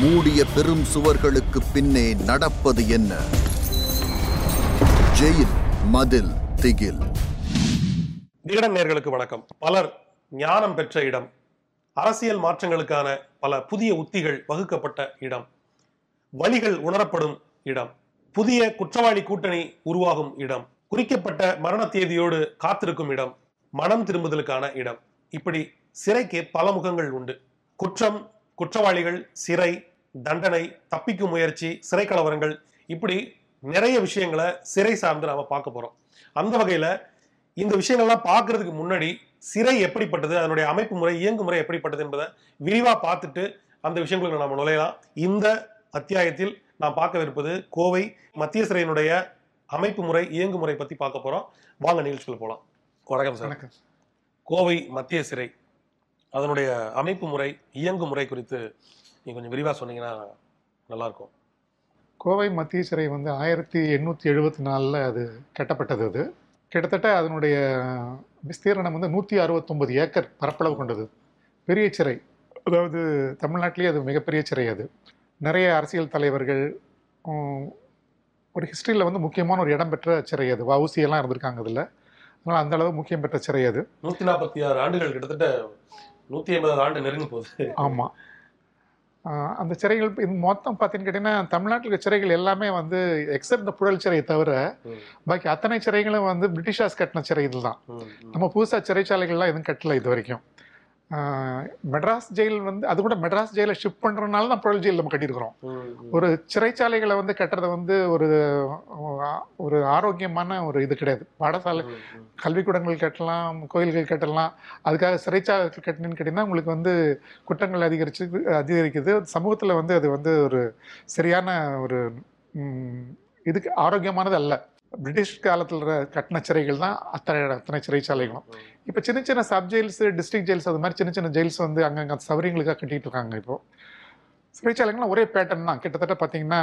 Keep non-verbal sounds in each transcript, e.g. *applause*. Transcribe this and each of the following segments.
மூடிய பெரும் சுவர்களுக்கு பின்னே நடப்பது என்ன? ஜெயில் மதில் திகில். விகடன் நேர்களுக்கு வணக்கம். பலர் ஞானம் பெற்ற இடம். அரசியல் மாற்றங்களுக்கான பல புதிய உத்திகள் வகுக்கப்பட்ட இடம். வழிகள் உணரப்படும் இடம். புதிய குற்றவாளி கூட்டணி உருவாகும் இடம். குறிக்கப்பட்ட மரண தேதியோடு காத்திருக்கும் இடம். மனம் திரும்புதலுக்கான இடம். இப்படி சிறைக்கு பல முகங்கள் உண்டு. குற்றம் குற்றவாளிகள் சிறை தண்டனை தப்பிக்கும் முயற்சி சிறை கலவரங்கள் இப்படி நிறைய விஷயங்களை சிறை சார்ந்து நாம பார்க்க போறோம். அந்த வகையில இந்த விஷயங்கள்லாம் பார்க்கறதுக்கு முன்னாடி சிறை எப்படிப்பட்டது அதனுடைய அமைப்பு முறை இயங்குமுறை எப்படிப்பட்டது என்பதை விரிவா பார்த்துட்டு அந்த விஷயங்களுக்கு நாம நுழையலாம். இந்த அத்தியாயத்தில் நாம் பார்க்கவிருப்பது கோவை மத்திய சிறையினுடைய அமைப்பு முறை இயங்குமுறை பத்தி பார்க்க போறோம். வாங்க நிகழ்ச்சிக்குள்ள போலாம். வணக்கம் சார். வணக்கம் கோவை மத்திய சிறை அதனுடைய அமைப்பு முறை இயங்குமுறை குறித்து நீங்க கொஞ்சம் விரிவா சொன்னீங்கன்னா நல்லா இருக்கும் கோவை மத்திய சிறை வந்து ஆயிரத்தி எண்ணூற்றி எழுபத்தி நாலில் அது கட்டப்பட்டது அது. கிட்டத்தட்ட அதனுடைய விஸ்தீரணம் வந்து நூற்றி அறுபத்தொம்பது ஏக்கர் பரப்பளவு கொண்டது. பெரிய சிறை. அதாவது தமிழ்நாட்டிலேயே அது மிகப்பெரிய சிறை அது. நிறைய அரசியல் தலைவர்கள் ஒரு ஹிஸ்ட்ரியில் வந்து முக்கியமான ஒரு இடம் பெற்ற சிறை அது. வவுசி எல்லாம் இருந்திருக்காங்க அதில். அதனால் அந்த அளவு முக்கியம் பெற்ற சிறை அது. நூத்தி நாற்பத்தி ஆறு ஆண்டுகள் கிட்டத்தட்ட நூத்தி ஐம்பது ஆண்டு நெருங்க போகுது. ஆமாம் அந்த சிறைகள் இது மொத்தம் பார்த்தீங்கன்னு கேட்டிங்கன்னா தமிழ்நாட்டில் இருக்க சிறைகள் எல்லாமே வந்து எக்ஸப்ட் இந்த புழல் சிறையை தவிர பாக்கி அத்தனை சிறைகளும் வந்து பிரிட்டிஷார்ஸ் கட்டின சிறை இதுதான். நம்ம புதுசாக சிறைச்சாலைகள்லாம் எதுவும் கட்டல இது வரைக்கும். மெட்ராஸ் ஜெயில் வந்து அது கூட மெட்ராஸ் ஜெயிலை ஷிஃப்ட் பண்ணுறதுனால தான் புழல் ஜெயில் நம்ம கட்டியிருக்கிறோம். ஒரு சிறைச்சாலைகளை வந்து கட்டுறது வந்து ஒரு ஒரு ஆரோக்கியமான ஒரு இது கிடையாது பாடசாலை. கல்விக்கூடங்கள் கட்டலாம் கோயில்கள் கட்டலாம் அதுக்காக சிறைச்சாலைகள் கட்டணும்னு கேட்டிங்கன்னா உங்களுக்கு வந்து குற்றங்கள் அதிகரிச்சு அதிகரிக்குது சமூகத்தில் வந்து அது வந்து ஒரு சரியான ஒரு இதுக்கு ஆரோக்கியமானது அல்ல பிரிட்டிஷ் காலத்தில் கட்டின சிறைகள் தான் அத்தனை அத்தனை சிறைச்சாலைகளும். இப்போ சின்ன சின்ன சப் ஜெயில்ஸ் டிஸ்ட்ரிக்ட் ஜெயில்ஸ் அது மாதிரி சின்ன சின்ன ஜெயில்ஸ் வந்து அங்கங்கே சவரிங்களுக்காக கட்டிட்டு இருக்காங்க இப்போ. சிறைச்சாலைகள்லாம் ஒரே பேட்டர்ன் தான். கிட்டத்தட்ட பார்த்தீங்கன்னா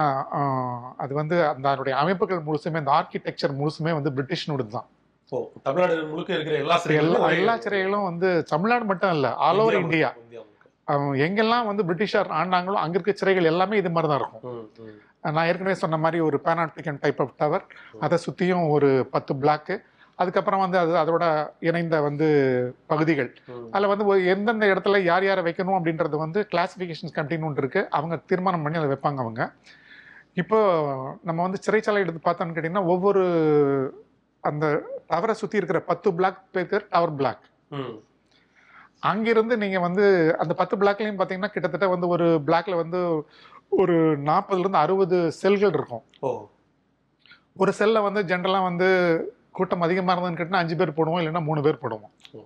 அது வந்து அந்த அதனுடைய அமைப்புகள் முழுசுமே அந்த ஆர்கிடெக்சர் முழுசுமே வந்து பிரிட்டிஷ்னுடைய தான். ஓ, தமிழ்நாடு முழுக்க இருக்கிற எல்லா சிறைகளும் எல்லா சிறைகளும் வந்து தமிழ்நாடு மட்டும் இல்ல ஆல் ஓவர் இந்தியா எங்கெல்லாம் வந்து பிரிட்டிஷார் ஆண்டாங்களோ அங்க இருக்க சிறைகள் எல்லாமே இது மாதிரி தான் இருக்கும். நான் ஏற்கனவே சொன்ன மாதிரி ஒரு பேனாப்டிகன் டைப் ஆஃப் டவர் அதை சுற்றியும் ஒரு பத்து பிளாக்கு அதுக்கப்புறம் வந்து அது அதோட இணைந்த வந்து பகுதிகள். அதில் வந்து எந்தெந்த இடத்துல யார் யாரை வைக்கணும் அப்படின்றது வந்து கிளாசிஃபிகேஷன்ஸ் ஒன்று இருக்குது அவங்க தீர்மானம் பண்ணி அதை வைப்பாங்க அவங்க. இப்போ நம்ம வந்து சிறைச்சாலை எடுத்து பார்த்தோம்னு கேட்டிங்கன்னா ஒவ்வொரு அந்த டவரை சுற்றி இருக்கிற பத்து பிளாக் பேர் டவர் பிளாக். அங்கிருந்து நீங்க வந்து அந்த பத்து பிளாக்லயும் பாத்தீங்கன்னா கிட்டத்தட்ட வந்து ஒரு பிளாக்ல வந்து ஒரு நாற்பதுல இருந்து அறுபது செல்கள் இருக்கும். ஓ. ஒரு செல்ல வந்து ஜென்ரலா வந்து கூட்டம் அதிகமா இருந்ததுன்னு கேட்டினா அஞ்சு பேர் போடுவோம் இல்லைன்னா மூணு பேர் போடுவோம். ஓ.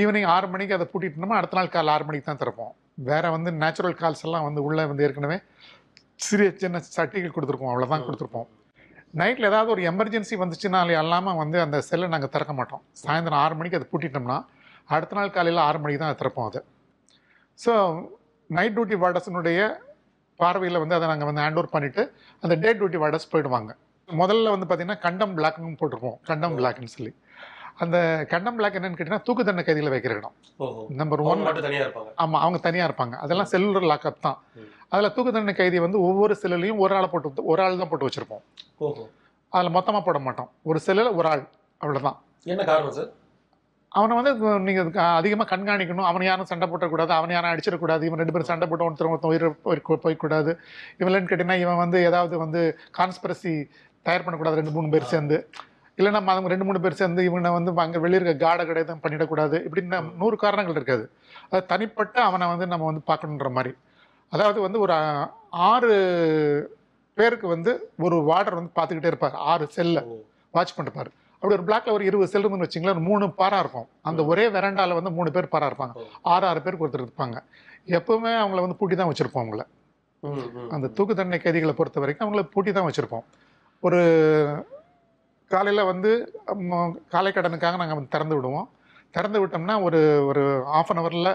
ஈவினிங் ஆறு மணிக்கு அதை பூட்டிட்டோம்னா அடுத்த நாள் காலை ஆறு மணிக்கு தான் திறப்போம். வேற வந்து நேச்சுரல் கால்ஸ் எல்லாம் வந்து உள்ள வந்து ஏற்கனவே சிறிய சின்ன சட்டிகள் கொடுத்துருப்போம் அவ்வளவுதான் கொடுத்துருப்போம். நைட்டில் ஏதாவது ஒரு எமர்ஜென்சி வந்துச்சுனாலே அல்லாமல் வந்து அந்த செல்லை நாங்கள் திறக்க மாட்டோம். சாயந்தரம் ஆறு மணிக்கு அதை பூட்டிட்டோம்னா அடுத்த நாள் காலையில் ஆறு மணிக்கு தான் அதை திறப்போம் அதை. ஸோ நைட் டியூட்டி வார்டர்ஸினுடைய பார்வையில் வந்து அதை நாங்கள் வந்து ஹேண்ட் ஓவர் பண்ணிவிட்டு அந்த டே டியூட்டி வார்டர்ஸ் போயிடுவாங்க. முதல்ல வந்து பார்த்தீங்கன்னா கண்டம் பிளாக்னு போட்டிருப்போம். கண்டம் பிளாக்னு சொல்லி. அந்த கண்டம் பிளாக் என்னன்னு கேட்டிங்கன்னா தூக்கு தண்டனை கைதியில் வைக்கிற இடம். நம்பர் ஒன் மட்டும் தனியா இருப்பாங்க. ஆமாம் அவங்க தனியாக இருப்பாங்க. அதெல்லாம் செல்லுலர் லாக்அப் தான். அதில் தூக்கு தண்டனை கைதி வந்து ஒவ்வொரு செல்லுலையும் ஒரு ஆளை போட்டு ஒரு ஆள் தான் போட்டு வச்சுருப்போம். அதில் மொத்தமாக போட மாட்டோம். ஒரு செல்லில் ஒரு ஆள். அவ்வளோதான் என்ன காரணம் சார் அவனை வந்து நீங்கள் அதிகமாக கண்காணிக்கணும். அவன் யாரும் சண்டை போட்டக்கூடாது. அவன் யாரும் அடிச்சிடக்கூடாது. இவன் ரெண்டு பேரும் சண்டை போட்டு ஒருத்தர் போய் போய்க்கூடாது. இவன்லன்னு கேட்டிங்கன்னா இவன் வந்து ஏதாவது வந்து கான்ஸ்பிரசி தயார் பண்ணக்கூடாது. ரெண்டு மூணு பேர் சேர்ந்து. இல்லை நம்ம அவங்க ரெண்டு மூணு பேர் சேர்ந்து இவனை வந்து அங்கே வெளியே இருக்க காடை கிடையாது பண்ணிடக்கூடாது. இப்படின்னு நூறு காரணங்கள் இருக்காது. அது தனிப்பட்ட அவனை வந்து நம்ம வந்து பார்க்கணுன்ற மாதிரி. அதாவது வந்து ஒரு ஆறு பேருக்கு வந்து ஒரு வார்டர் வந்து பார்த்துக்கிட்டே இருப்பார். ஆறு செல்லை. வாட்ச் பண்ணிருப்பாரு. அப்படி ஒரு பிளாக்ல ஒரு இருபது செல் இருந்துன்னு வச்சிங்களேன் ஒரு மூணு பாரா இருக்கும். அந்த ஒரே வெரண்டால வந்து மூணு பேர் பாரா இருப்பாங்க. ஆறு ஆறு பேருக்கு ஒருத்தர் இருப்பாங்க. எப்பவுமே அவங்கள வந்து பூட்டி தான் வச்சிருப்போம் அவங்கள. அந்த. தூக்கு தண்டனை கைதிகளை பொறுத்த வரைக்கும் அவங்கள பூட்டி தான் வச்சிருப்போம். ஒரு காலையில வந்து காலை கடனுக்காக நாங்கள் வந்து திறந்து விடுவோம். திறந்து விட்டோம்னா ஒரு ஒரு ஆஃப் அன் ஹவரில்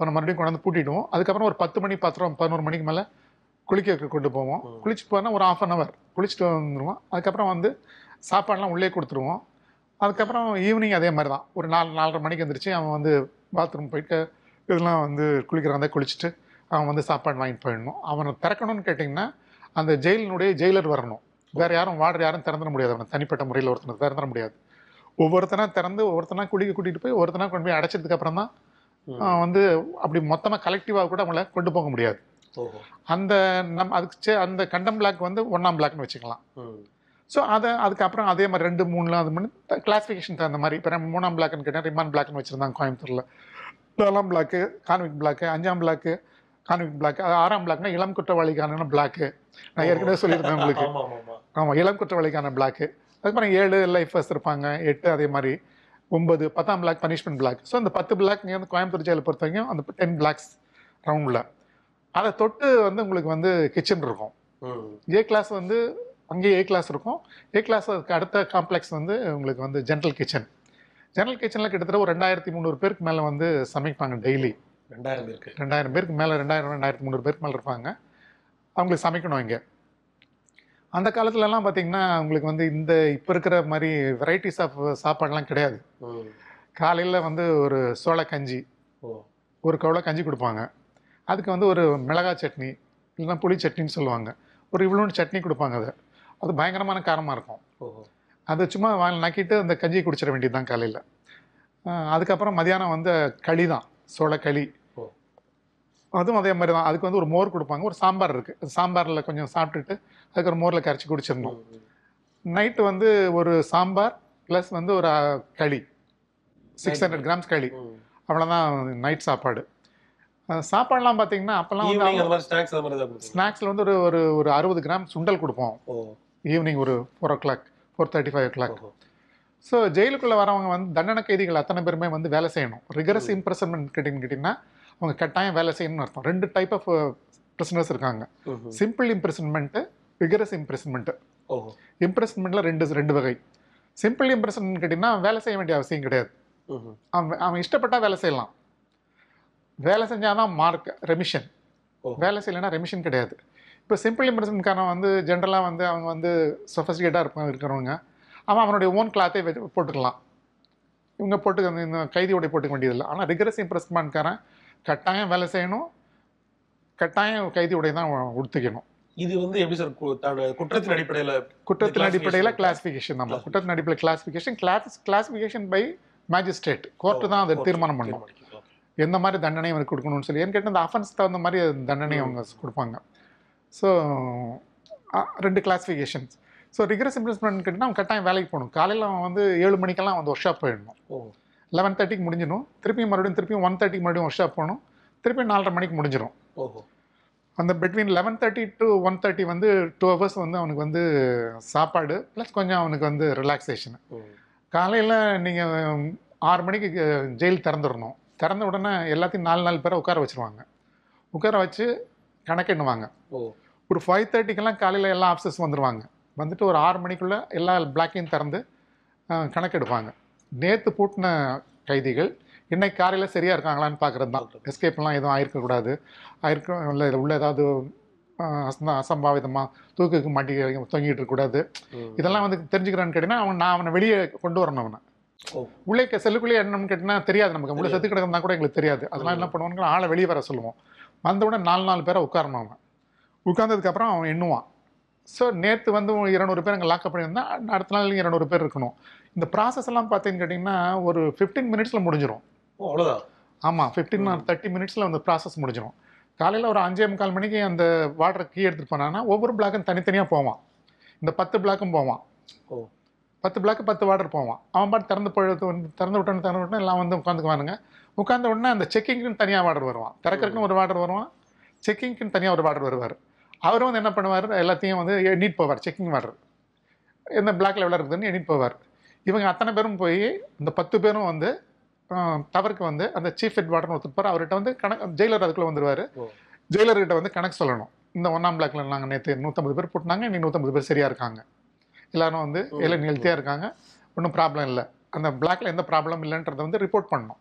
அவனை மறுபடியும் கொண்டாந்து பூட்டிடுவோம். அதுக்கப்புறம் ஒரு பத்து மணி பத்திரம் பதினோரு மணிக்கு மேலே குளிக்க கொண்டு போவோம். ம். குளிச்சு போனால் ஒரு ஆஃப் அன் ஹவர் குளிச்சுட்டு வந்துடுவோம் அதுக்கப்புறம் வந்து சாப்பாடுலாம் உள்ளே கொடுத்துருவோம். அதுக்கப்புறம் ஈவினிங் அதே மாதிரி தான் ஒரு நாலு நாலரை மணிக்கு எந்திரிச்சு அவன் வந்து பாத்ரூம் போயிட்டு இதெல்லாம் வந்து குளிக்கிறாங்க குளிச்சுட்டு அவன் வந்து சாப்பாடு வாங்கிட்டு போயிடணும். அவனை திறக்கணும்னு கேட்டிங்கன்னா அந்த ஜெயிலினுடைய ஜெயிலர் வரணும். வேற யாரும் வார்டர் யாரும் திறந்துட முடியாது. அவனை தனிப்பட்ட முறையில் ஒருத்தனை திறந்துட முடியாது. ஒவ்வொருத்தனா திறந்து ஒவ்வொருத்தனா குளிக்க கூட்டிகிட்டு போய் ஒருத்தனா கொண்டு போய் அடைச்சதுக்கு அப்புறம் தான் வந்து அப்படி மொத்தமாக கலெக்டிவாக கூட அவங்கள கொண்டு போக முடியாது. அந்த நம் அதுக்கு அந்த கண்டம் பிளாக் வந்து ஒன்றாம் பிளாக்னு வச்சுக்கலாம். ஸோ அதை அதுக்கப்புறம் அதே மாதிரி ரெண்டு மூணுலாம் அது பண்ணி கிளாஸிஃபிகேஷன் தகுந்த மாதிரி இப்போ மூணாம் பிளாக்னு கேட்டால் ரிமான் பிளாக்னு வச்சுருந்தாங்க கோயம்புத்தூரில். நாலாம் பிளாக்கு கான்விக் பிளாக்கு அஞ்சாம் பிளாக்கு கான்விக் பிளாக் ஆறாம் பிளாக்னா இளம் குற்றவாளிக்கான பிளாக்கு நான் ஏற்கனவே சொல்லியிருந்தேன் உங்களுக்கு. ஆமா ஆமா ஆமா. ஆமாம் இளம் குற்றவாளிக்கான பிளாக்கு அதுக்கப்புறம் ஏழு லைஃபர்ஸ் இருப்பாங்க. எட்டு அதே மாதிரி. ஒன்பது பத்தாம் பிளாக் பனிஷ்மெண்ட் பிளாக் ஸோ அந்த பத்து பிளாக் வந்து கோயம்புத்தூர் ஜெயிலை பொறுத்த வரைக்கும் அந்த டென் பிளாக்ஸ் ரவுண்டில் அதை தொட்டு வந்து உங்களுக்கு வந்து கிச்சன் இருக்கும். ஏ கிளாஸ் வந்து அங்கேயே ஏ கிளாஸ் இருக்கும். ஏ கிளாஸ் அடுத்த காம்ப்ளெக்ஸ் வந்து உங்களுக்கு வந்து ஜென்ரல் கிச்சன் ஜென்ரல் கிச்சனில் கிட்டத்தட்ட ஒரு ரெண்டாயிரத்தி முந்நூறு பேருக்கு மேலே வந்து சமைப்பாங்க டெய்லி ரெண்டாயிரம் பேருக்கு. ரெண்டாயிரம் பேருக்கு மேலே ரெண்டாயிரம் ரெண்டாயிரத்தி முந்நூறு பேருக்கு மேலே இருப்பாங்க. அவங்களுக்கு சமைக்கணும் இங்கே. அந்த காலத்துலலாம் பார்த்தீங்கன்னா உங்களுக்கு வந்து இந்த இப்போ இருக்கிற மாதிரி வெரைட்டிஸ் ஆஃப் சாப்பாடுலாம் கிடையாது. காலையில் வந்து ஒரு சோள கஞ்சி ஒரு கவலை கஞ்சி கொடுப்பாங்க. அதுக்கு வந்து ஒரு மிளகாய் சட்னி இல்லைன்னா புளி சட்னின்னு சொல்லுவாங்க. ஒரு இவ்வளோன்னு சட்னி கொடுப்பாங்க அது. அது பயங்கரமான காரமாக இருக்கும். அது சும்மா வாங்கி நக்கிட்டு அந்த கஞ்சியை குடிச்சிட வேண்டியது தான் காலையில் அதுக்கப்புறம் மதியானம் வந்து களி தான் சோள களி. அதுவும் அதே மாதிரி தான். அதுக்கு வந்து ஒரு மோர் கொடுப்பாங்க. ஒரு சாம்பார் இருக்குது சாம்பாரில் கொஞ்சம் சாப்பிட்டுட்டு அதுக்கு ஒரு மோரில் கரைச்சி குடிச்சிடணும். நைட்டு வந்து ஒரு சாம்பார் ப்ளஸ் வந்து ஒரு களி. சிக்ஸ் ஹண்ட்ரட் கிராம்ஸ் களி. அவ்வளோதான் நைட் சாப்பாடு. சாப்பாடுலாம் பார்த்தீங்கன்னா அப்போல்லாம்? ஸ்நாக்ஸில் வந்து ஒரு ஒரு ஒரு அறுபது கிராம் சுண்டல் கொடுப்போம். ஈவினிங் ஒரு four o'clock four thirty five o'clock. So ஜெயிலுக்குள்ளே வரவங்க வந்து தண்டனை கைதிகள் அத்தனை பேருமே வந்து வேலை செய்யணும். ரிகரஸ் இம்ப்ரெசன்மெண்ட் கேட்டிங்கன்னு கேட்டிங்கன்னா அவங்க கட்டாயம் வேலை செய்யணும்னு அர்த்தம். ரெண்டு டைப் ஆஃப் பிரிசனர்ஸ் இருக்காங்க. சிம்பிள் இம்ப்ரெசன்மெண்ட்டு ரிகரஸ் இம்ப்ரெசன்மெண்ட்டு இம்ப்ரெசன்மெண்ட்டில் ரெண்டு ரெண்டு வகை. சிம்பிள் இம்ப்ரெசன்மெண்ட் கேட்டிங்கன்னா வேலை செய்ய வேண்டிய அவசியம் கிடையாது. அவன் அவன் இஷ்டப்பட்டா வேலை செய்யலாம். வேலை செஞ்சால் தான் மார்க் ரெமிஷன். வேலை செய்யலைன்னா ரெமிஷன் கிடையாது. இப்போ சிம்பிள் இம்ப்ரெஷன்காரன் வந்து ஜென்ரலாக வந்து அவங்க வந்து சொஃபஸ்டிகேட்டாக இருப்பாங்க இருக்கிறவங்க அவன் அவனுடைய ஓன் கிளாத்தை போட்டுக்கலாம். இவங்க போட்டு அந்த இந்த கைதியோடைய போட்டுக்க வேண்டியதில்லை. ஆனால் ரிகரஸ் இம்ப்ரெஸ்மெண்ட்காரன் கட்டாயம் வேலை செய்யணும். கட்டாயம் கைதியோடைய தான் உடுத்திக்கணும். இது வந்து எப்படி சார் குற்றத்தின் அடிப்படையில குற்றத்தின் அடிப்படையில்? கிளாசிஃபிகேஷன் தான். குற்றத்தின் அடிப்படையில் classification class classification by magistrate court தான் அதை ஓ, தீர்மானம் பண்ணும். எந்த மாதிரி தண்டனை அவருக்கு கொடுக்கணும்னு சொல்லி. ஏன்னு கேட்டால் அந்த அஃபென்ஸ் தகுந்த மாதிரி தண்டனை. அவங்க கொடுப்பாங்க. ஸோ ரெண்டு கிளாஸிஃபிகேஷன்ஸ் ஸோ ரிகரஸ் இம்ப்ரெஸ்மெண்ட் கேட்டால் அவன் கட்டாயம் வேலைக்கு போகணும். காலையில் அவன் வந்து ஏழு மணிக்கெல்லாம் வந்து ஒர்க் ஷாப் போயிடணும் லெவன் தேர்ட்டிக்கு முடிஞ்சிடும் திருப்பியும் மறுபடியும் திருப்பியும் ஒன் தேர்ட்டிக்கு மறுபடியும் ஒர்க் ஷாப் போகணும். திருப்பியும் நாலரை மணிக்கு முடிஞ்சிடும். ஓஹோ. அந்த between eleven thirty to one thirty வந்து டூ ஹவர்ஸ் வந்து அவனுக்கு வந்து சாப்பாடு ப்ளஸ் கொஞ்சம் அவனுக்கு வந்து ரிலாக்ஸேஷன். காலையில் நீங்கள் ஆறு மணிக்கு ஜெயில் திறந்துடணும். திறந்த உடனே எல்லாத்தையும் நாலு நாலு பேரை உட்கார வச்சுருவாங்க. உட்கார வச்சு கணக்கெண்ணுவாங்க ஓ. ஒரு ஃபைவ் தேர்ட்டிக்கெல்லாம் காலையில் எல்லா ஆஃபீஸர்ஸ் வந்துடுவாங்க வந்துட்டு ஒரு ஆறு மணிக்குள்ளே எல்லா பிளாக்கையும் திறந்து கணக்கெடுப்பாங்க நேற்று பூட்டின கைதிகள் இன்னைக்கு காலையில் சரியாக இருக்காங்களான்னு பார்க்குறது தான் எஸ்கேப்லாம் எதுவும் ஆயிருக்கக்கூடாது. ஆயிருக்க இல்லை உள்ள ஏதாவது அசம்பாவிதமாக தூக்குக்கு மாட்டி தொங்கிட்டு இருக்கக்கூடாது. இதெல்லாம் வந்து தெரிஞ்சுக்கிறான்னு கேட்டிங்கன்னா அவன் நான் அவனை வெளியே கொண்டு வரணும் அவனை. உள்ளே செல்லுக்குள்ளே என்னன்னு கேட்டினா தெரியாது நமக்கு. தெரியாது. செத்து கிடக்குறதா கூட எங்களுக்கு தெரியாது. அதெல்லாம் என்ன பண்ணுவாங்க ஆளை வெளியே வர சொல்லுவோம். வந்த உடனே நாலு நாலு பேரை உட்காரணும் அவன். உட்கார்ந்ததுக்கப்புறம் அவன் எண்ணுவான். ஸோ நேற்று வந்து இருநூறு பேர் அங்கே லாக்கப் பண்ணியிருந்தா அடுத்த நாள் இருநூறு பேர் இருக்கணும். இந்த ப்ராசஸ் எல்லாம் பார்த்தீங்கன்னு கேட்டிங்கன்னா ஒரு ஃபிஃப்டீன் மினிட்ஸில் முடிஞ்சிடும் ஓ அவ்வளவுதான் ஆமாம் ஃபிஃப்டீன் ஆர் தேர்ட்டி மினிட்ஸில் அந்த ப்ராசஸ் முடிஞ்சிடும் காலையில் ஒரு அஞ்சே முக்கால் மணிக்கு அந்த வாட்டர் கீ எடுத்துகிட்டு போனான்னா ஒவ்வொரு பிளாக்கும் தனித்தனியாக போவான். இந்த பத்து பிளாக்கும் போவான். ஓ. பத்து பிளாக்கு பத்து வார்டர் போவான். அவன் பாட்டு திறந்து போயிட்டு வந்து திறந்து விட்டோன்னு திறந்து விட்டோன்னு எல்லாம் வந்து உட்காந்துக்குவானுங்க. உட்காந்த உடனே அந்த செக்கிங்க்குன்னு தனியாக வார்டர் வருவான். திறக்கறதுக்குன்னு ஒரு வார்டர் வருவான். செக்கிங்க்குன்னு தனியாக ஒரு வார்டர் வருவார். அவர் வந்து என்ன பண்ணுவார்? எல்லாத்தையும் வந்து எண்ணிட்டு போவார் செக்கிங் வார்டர் எந்த பிளாக் லெவலில் இருக்குதுன்னு எண்ணிட்டு போவார். இவங்க அத்தனை பேரும் போய் இந்த பத்து பேரும் வந்து டவருக்கு வந்து அந்த சீஃப் ஹெட் வார்டன் ஒருத்தர் அவர்கிட்ட வந்து கணக்கு ஜெயிலர் அதுக்குள்ளே வந்துருவார். ஓ. ஜெயிலர்கிட்ட வந்து கணக்கு சொல்லணும். இந்த ஒன்றாம் பிளாக்ல நாங்கள் நேற்று நூற்றம்பது பேர் போட்டாங்க இன்னைக்கு நூற்றம்பது பேர் சரியாக இருக்காங்க. எல்லாரும் வந்து எல்லாம் ஹெல்த்தியாக இருக்காங்க. ஒன்றும் ப்ராப்ளம் இல்லை. அந்த பிளாக்ல எந்த ப்ராப்ளம் இல்லைன்றதை வந்து ரிப்போர்ட் பண்ணணும்.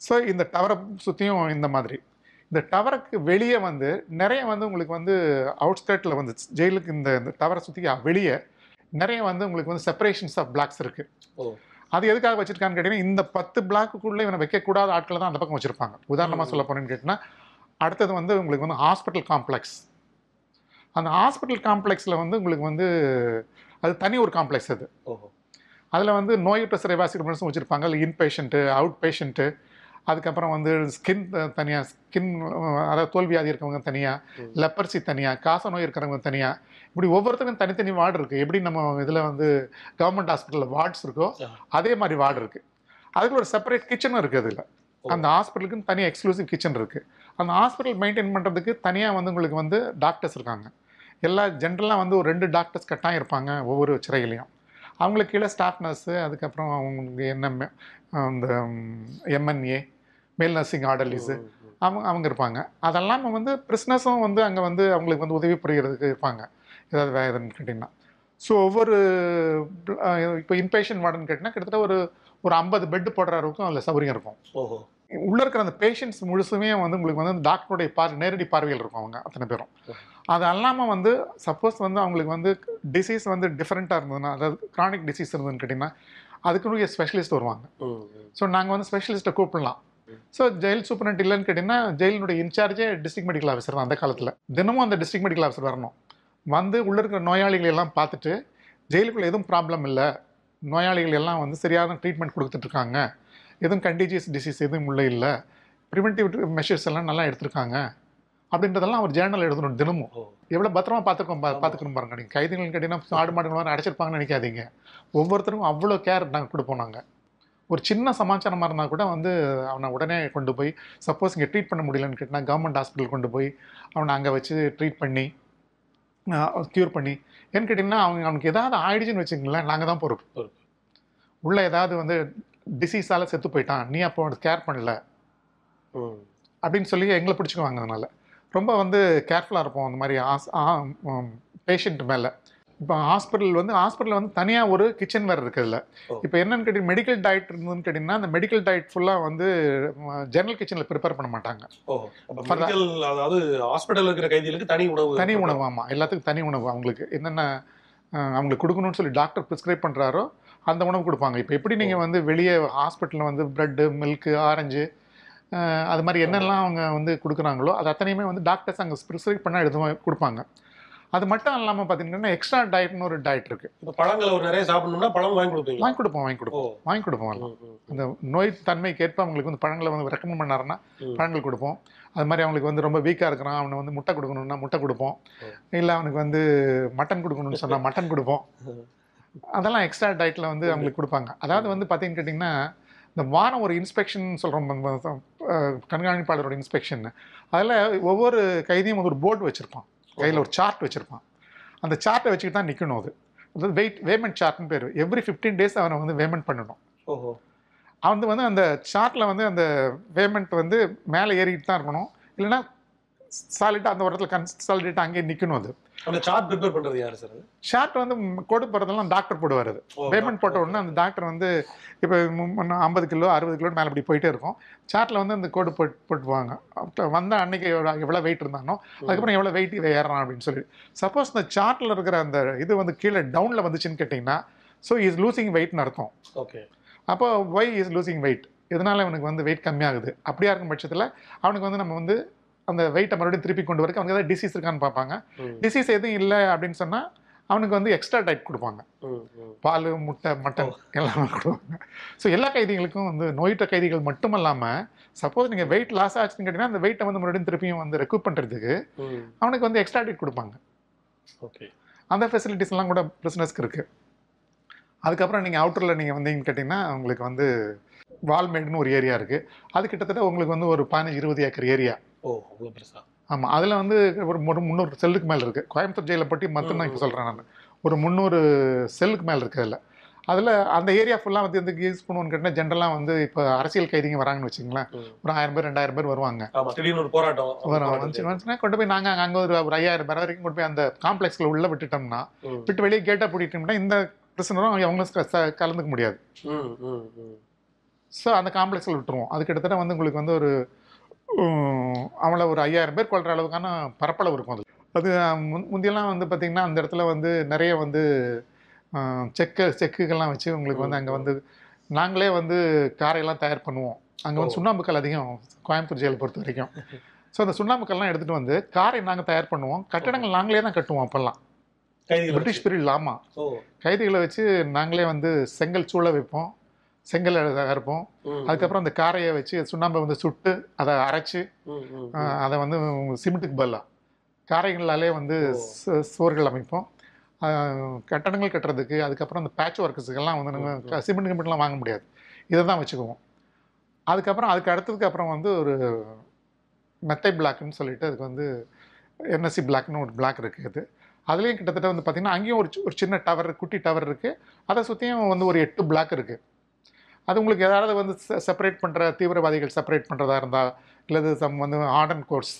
ஸோ இந்த டவரை சுற்றியும் இந்த மாதிரி. இந்த டவருக்கு வெளியே வந்து நிறைய வந்து உங்களுக்கு வந்து அவுட்ஸ்கர்ட்டில் வந்து ஜெயிலுக்கு இந்த இந்த டவரை சுற்றி வெளியே நிறைய வந்து உங்களுக்கு வந்து செப்பரேஷன்ஸ் ஆஃப் பிளாக்ஸ் இருக்குது அது எதுக்காக வச்சிருக்கான்னு கேட்டீங்கன்னா இந்த பத்து பிளாக்குக்குள்ளே இவனை வைக்கக்கூடாத ஆட்களை தான் அந்த பக்கம் வச்சிருப்பாங்க. உதாரணமாக. சொல்ல போனேன்னு கேட்டிங்கன்னா அடுத்தது வந்து உங்களுக்கு வந்து ஹாஸ்பிட்டல் காம்ப்ளெக்ஸ் அந்த ஹாஸ்பிட்டல் காம்ப்ளெக்ஸில் வந்து உங்களுக்கு வந்து அது தனி ஒரு காம்ப்ளெக்ஸ் அது. அதில் வந்து நோயுற்ற சிறைவாசி வச்சுருப்பாங்க. அதில் இன் பேஷண்ட்டு அவுட் பேஷண்ட்டு அதுக்கப்புறம் வந்து ஸ்கின் தனியாக ஸ்கின் அதாவது தோல்வியாதி இருக்கவங்க தனியாக லெப்பர்சி தனியாக காச நோய் இருக்கிறவங்க தனியாக இப்படி ஒவ்வொருத்தருக்கும் தனித்தனி வார்டு இருக்குது எப்படி நம்ம இதில் வந்து கவர்மெண்ட் ஹாஸ்பிட்டலில் வார்ட்ஸ் இருக்கோ. அதே மாதிரி வார்டு இருக்குது அதுக்கு ஒரு செப்பரேட் கிச்சனும் இருக்குது அதில். அந்த ஹாஸ்பிட்டலுக்குன்னு தனி எக்ஸ்க்ளூசிவ் கிச்சன் இருக்குது அந்த ஹாஸ்பிட்டல் மெயின்டைன் பண்ணுறதுக்கு தனியாக வந்து உங்களுக்கு வந்து டாக்டர்ஸ் இருக்காங்க. எல்லா ஜென்ரலாக வந்து ஒரு ரெண்டு டாக்டர்ஸ் கட்டாயம் இருப்பாங்க ஒவ்வொரு சிறையிலையும். அவங்களுக்கு கீழே ஸ்டாஃப் நர்ஸு அதுக்கப்புறம் அவங்களுக்கு என்ன அந்த எம்என்ஏ மேல் நர்சிங் ஆர்டர்லிஸு அவங்க அவங்க இருப்பாங்க. அதெல்லாம் வந்து பிரிஸ்னஸும் வந்து அங்கே வந்து அவங்களுக்கு வந்து உதவி புரிகிறதுக்கு இருப்பாங்க. ஏதாவது வேதன்னு கேட்டிங்கன்னா. ஸோ ஒவ்வொரு இப்போ இன்பேஷன் வார்டுன்னு கேட்டிங்கன்னா கிட்டத்தட்ட ஒரு ஒரு ஐம்பது பெட்டு போடுற அளவுக்கும் அதில் சௌகரியம் இருக்கும். ஓஹோ. உள்ள இருக்கிற அந்த பேஷண்ட்ஸ் முழுசுமே வந்து உங்களுக்கு வந்து அந்த டாக்டருடைய பார்வை நேரடி பார்வையில் இருக்கும் அவங்க அத்தனை பேரும். அது அல்லாமல் வந்து சப்போஸ் வந்து அவங்களுக்கு வந்து டிசீஸ் வந்து டிஃப்ரெண்ட்டாக இருந்ததுன்னா அதாவது கிரானிக் டிசீஸ் இருந்ததுன்னு கேட்டிங்கன்னா அதுக்குரிய ஸ்பெஷலிஸ்ட் வருவாங்க. ஸோ நாங்கள் வந்து ஸ்பெஷலிஸ்ட்டை கூப்பிடலாம். ஸோ ஜெயில் சூப்பரண்ட் இல்லைன்னு கேட்டிங்கன்னா ஜெயிலினுடைய இன்சார்ஜே டிஸ்ட்ரிக்ட் மெடிக்கல் ஆஃபீஸர் தான் அந்த காலத்தில். தினமும் அந்த டிஸ்ட்ரிக்ட் மெடிக்கல் ஆஃபீஸர் வரணும். வந்து உள்ளே இருக்கிற நோயாளிகளை எல்லாம் பார்த்துட்டு ஜெயிலுக்குள்ள எதுவும் ப்ராப்ளம் இல்லை. நோயாளிகள் எல்லாம் வந்து சரியான ட்ரீட்மெண்ட் கொடுத்துட்ருக்காங்க எதுவும் கண்டிஜியஸ் டிசீஸ் எதுவும் உள்ள இல்லை. ப்ரிவென்டிவ் மெஷர்ஸ் எல்லாம் நல்லா எடுத்திருக்காங்க. அப்படின்றதெல்லாம் அவர் ஜேர்னல் எழுதணும் தினமும். எவ்வளோ பத்திரமா பார்த்துருக்கோம். பார்த்துக்கணும் பாருங்க. நீங்கள் கைதிகள் கேட்டிங்கன்னா ஆடு மாடுகள் அடைச்சிருப்பாங்கன்னு நினைக்காதீங்க. ஒவ்வொருத்தருக்கும் அவ்வளோ கேர் நாங்கள் கொடுப்போம் நாங்கள் ஒரு சின்ன சமாச்சாரமாக இருந்தால் கூட வந்து அவனை உடனே கொண்டு போய் சப்போஸ் இங்கே ட்ரீட் பண்ண முடியலன்னு கேட்டினா கவர்மெண்ட் ஹாஸ்பிட்டல் கொண்டு போய் அவனை அங்கே வச்சு ட்ரீட் பண்ணி க்யூர் பண்ணி. ஏன்னு கேட்டிங்கன்னா அவங்க அவனுக்கு ஏதாவது ஆயிடுச்சுன்னு வச்சுங்களேன் நாங்கள் தான் பொறுப்பு. உள்ள ஏதாவது வந்து டிசீஸால் செத்து போயிட்டான். நீ அப்போ கேர் பண்ணல. அப்படின்னு சொல்லி எங்களை பிடிச்சிக்குவாங்க அதனால. ரொம்ப வந்து கேர்ஃபுல்லாக இருப்போம் அந்த மாதிரி பேஷண்ட் மேலே. இப்போ ஹாஸ்பிட்டல் வந்து ஹாஸ்பிட்டல் வந்து தனியாக ஒரு கிச்சன் வேறு இருக்குதுல்ல. இப்போ என்னன்னு கேட்டி மெடிக்கல் டயட் இருந்ததுன்னு கேட்டிங்கன்னா அந்த மெடிக்கல் டயட் ஃபுல்லாக வந்து ஜெனரல் கிச்சனில் ப்ரிப்பேர் பண்ண மாட்டாங்க. ஓ அதாவது ஹாஸ்பிடல்ல இருக்கிற கைதிகளுக்கு தனி உணவு. தனி உணவு ஆமாம் எல்லாத்துக்கும் தனி உணவு. அவங்களுக்கு என்னென்ன அவங்களுக்கு கொடுக்கணும்னு சொல்லி டாக்டர் ப்ரிஸ்கிரைப் பண்ணுறாரோ அந்த உணவு கொடுப்பாங்க. இப்போ எப்படி நீங்கள் வந்து வெளியே ஹாஸ்பிட்டலில் வந்து ப்ரெட்டு மில்க்கு ஆரஞ்சு அது மாதிரி என்னெல்லாம் அவங்க வந்து கொடுக்குறாங்களோ அது அத்தனையுமே வந்து டாக்டர்ஸ் அங்கே ப்ரிஸ்கிரைப் பண்ணால் எடுத்து கொடுப்பாங்க. அது மட்டும் இல்லாமல் பார்த்தீங்கன்னா எக்ஸ்ட்ரா டயட்னு ஒரு டயட் இருக்குது இப்ப பழங்களை ஒரு நிறைய சாப்பிடணும்னா பழம் வாங்கி கொடுப்பீங்களா? வாங்கி கொடுப்போம் வாங்கி கொடுப்போம். வாங்கி கொடுப்போம் எல்லாம். அந்த நோய் தன்மைக்கு ஏற்ப அவங்களுக்கு வந்து பழங்களை வந்து ரெக்கமெண்ட் பண்ணாருன்னா. பழங்கள் கொடுப்போம். அது மாதிரி அவங்களுக்கு வந்து ரொம்ப வீக்காக இருக்கிறான் அவனை வந்து முட்டை கொடுக்கணும்னா முட்டை கொடுப்போம். இல்லை அவனுக்கு வந்து மட்டன் கொடுக்கணும்னு சொன்னால் மட்டன் கொடுப்போம். அதெல்லாம் எக்ஸ்ட்ரா டயட்டில் வந்து அவங்களுக்கு கொடுப்பாங்க. அதாவது வந்து பார்த்தீங்கன்னு கேட்டிங்கன்னா இந்த வாரம் ஒரு இன்ஸ்பெக்ஷன் சொல்கிறோம் கண்காணிப்பாளரோட இன்ஸ்பெக்ஷன் அதில் ஒவ்வொரு கைதியும் ஒரு போர்டு வச்சுருப்பான். கையில் ஒரு சார்ட் வச்சுருப்பான். அந்த சார்ட்டை வச்சுக்கிட்டு தான் நிற்கணும் அது. அதாவது வெயிட் வேமெண்ட் சார்ட்னு பேர். எவ்ரி ஃபிஃப்டீன் டேஸ் அவனை வந்து வேமெண்ட் பண்ணணும். ஓஹோ. அவன் வந்து வந்து அந்த சார்ட்டில் வந்து அந்த பேமெண்ட் வந்து மேலே ஏறிக்கிட்டு தான் இருக்கணும். இல்லைன்னா சாலிட்டாக அந்த இடத்துல கன்சாலிடேட் அங்கேயே நிற்கணும் அது. அந்த சார்ட் ப்ரிப்பேர் பண்றது யாரு சார் ஷார்ட் வந்து கோடு போடுறதெல்லாம் டாக்டர் போடுவார் அது. பேமெண்ட் போட்ட உடனே அந்த டாக்டர் வந்து இப்போ ஐம்பது கிலோ அறுபது கிலோ மேலே இப்படி போயிட்டே இருக்கும். சார்ட்டில் வந்து அந்த கோடு போட்டு போட்டுவாங்க. அப்ப வந்த அன்னைக்கு எவ்வளோ வெயிட் இருந்தானோ அதுக்கப்புறம் எவ்வளோ வெயிட் இதை ஏறுறான் அப்படின்னு சொல்லி. சப்போஸ் இந்த சார்ட்டில் இருக்கிற அந்த இது வந்து கீழே டவுனில் வந்துச்சுன்னு கேட்டிங்கன்னா ஸோ இஸ் லூசிங் வெயிட்னு அர்த்தம். ஓகே அப்போ ஒய் இஸ் லூசிங் வெயிட் இதனால அவனுக்கு வந்து வெயிட் கம்மியாகுது? அப்படியா இருக்கும் பட்சத்தில் அவனுக்கு வந்து நம்ம வந்து அந்த வெயிட்டை மறுபடியும் திருப்பி கொண்டு வரக்கு அவனுக்கு ஏதாவது டிசீஸ் இருக்கான்னு பார்ப்பாங்க. டிசீஸ் எதுவும் இல்லை அப்படின்னு சொன்னால் அவனுக்கு வந்து எக்ஸ்ட்ரா டயட் கொடுப்பாங்க. பால் முட்டை மட்டன் எல்லாமே கொடுப்பாங்க. ஸோ எல்லா கைதிகளுக்கும் வந்து நோயிட்ட கைதிகள் மட்டும் இல்லாமல் சப்போஸ் நீங்கள் வெயிட் லாஸ் ஆச்சுன்னு கேட்டிங்கன்னா அந்த வெயிட்டை வந்து மறுபடியும் திருப்பியும் வந்து ரெக்யூப் பண்ணுறதுக்கு அவனுக்கு வந்து எக்ஸ்ட்ரா டயட் கொடுப்பாங்க. ஓகே. அந்த ஃபெசிலிட்டிஸ்லாம் கூட பிஸ்னஸ்க்கு இருக்குது அதுக்கப்புறம் நீங்கள் அவுட்டரில் நீங்கள் வந்தீங்கன்னு கேட்டிங்கன்னா உங்களுக்கு வந்து வால்மேடுன்னு ஒரு ஏரியா இருக்குது அது கிட்டத்தட்ட உங்களுக்கு வந்து ஒரு பதினஞ்சு இருபது ஏக்கர் ஏரியா ஓ அவ்வளவு பெருசா? ஆமாம் அதில் வந்து ஒரு முந்நூறு செல்லுக்கு மேலே இருக்குது கோயம்புத்தூர் ஜெயிலை பற்றி மட்டும் தான் இப்போ சொல்கிறேன் நான். ஒரு முந்நூறு செல்லுக்கு மேலே இருக்குது அதில். அதில் அந்த ஏரியா ஃபுல்லாக வந்து எதுக்கு யூஸ் பண்ணுவோன்னு கேட்டிங்கன்னா ஜென்ரலாக வந்து இப்போ அரசியல் கைதிங்க வராங்கன்னு வச்சுங்களேன். ஒரு ஆயிரம் பேர் ரெண்டாயிரம் பேர் வருவாங்க. திடீர்னு ஒரு போராட்டம். வந்துச்சுன்னா கொண்டு போய் நாங்கள் அங்கே ஒரு ஒரு ஐயாயிரம் பேர் வரைக்கும் கொண்டு போய் அந்த காம்ப்ளெக்ஸில் உள்ளே விட்டுட்டோம்னா விட்டு வெளியே கேட்டால் பூட்டிட்டோம்னா இந்த பிரச்சனையும் அவங்க ச- ச- கலந்துக்க முடியாது. ஸோ அந்த காம்ப்ளெக்ஸில் விட்டுருவோம். அது கிட்டத்தட்ட வந்து உங்களுக்கு வந்து ஒரு அவங்கள ஒரு ஐயாயிரம் பேர் கொள்கிற அளவுக்கான பரப்பளவு இருக்கும் அது அது முன் முந்தியெல்லாம் வந்து பார்த்திங்கன்னா அந்த இடத்துல வந்து நிறைய வந்து செக்கு செக்குகள்லாம் வச்சு உங்களுக்கு வந்து அங்கே வந்து நாங்களே வந்து காரையெல்லாம் தயார் பண்ணுவோம். அங்கே வந்து. சுண்ணாம்புக்கல் அதிகம் கோயம்புத்தூர் ஜெயிலை பொறுத்த வரைக்கும். ஸோ அந்த சுண்ணாம்பு கல்லாம் எடுத்துகிட்டு வந்து காரை நாங்கள் தயார் பண்ணுவோம். கட்டடங்கள் நாங்களே தான் கட்டுவோம் அப்போல்லாம். பிரிட்டிஷ் பீரியட் ஆமாம் கைதிகளை வச்சு நாங்களே வந்து செங்கல் சூளை வைப்போம். செங்கல் அறுப்போம் ம், அதுக்கப்புறம் அந்த காரையை வச்சு சுண்ணாம்பை வந்து சுட்டு அதை அரைச்சு அதை வந்து சிமெண்ட்டுக்கு பதிலாக காரைகளாலே வந்து சு- சுவர்கள் அமைப்போம். கட்டடங்கள் கட்டுறதுக்கு அதுக்கப்புறம் அந்த பேட்ச் ஒர்க்கஸுக்கெல்லாம் வந்து நம்ம சிமெண்ட் கிமெண்ட்லாம் வாங்க முடியாது. இதை தான் வச்சுக்குவோம். அதுக்கப்புறம் அதுக்கு அடுத்ததுக்கு அப்புறம் வந்து ஒரு மெத்தை பிளாக்னு சொல்லிட்டு அதுக்கு வந்து என்எஸ்சி பிளாக்னு ஒரு பிளாக் இருக்குது அது. அதுலேயும் கிட்டத்தட்ட வந்து பார்த்திங்கன்னா அங்கேயும் ஒரு ஒரு சின்ன டவர் குட்டி டவர் இருக்குது அதை சுற்றியும் வந்து ஒரு எட்டு பிளாக் இருக்குது அது உங்களுக்கு ஏதாவது வந்து செப்பரேட் பண்ணுற தீவிரவாதிகள் செப்பரேட் பண்ணுறதா இருந்தால் இல்லது சம் வந்து ஆர்டன் கோர்ஸ்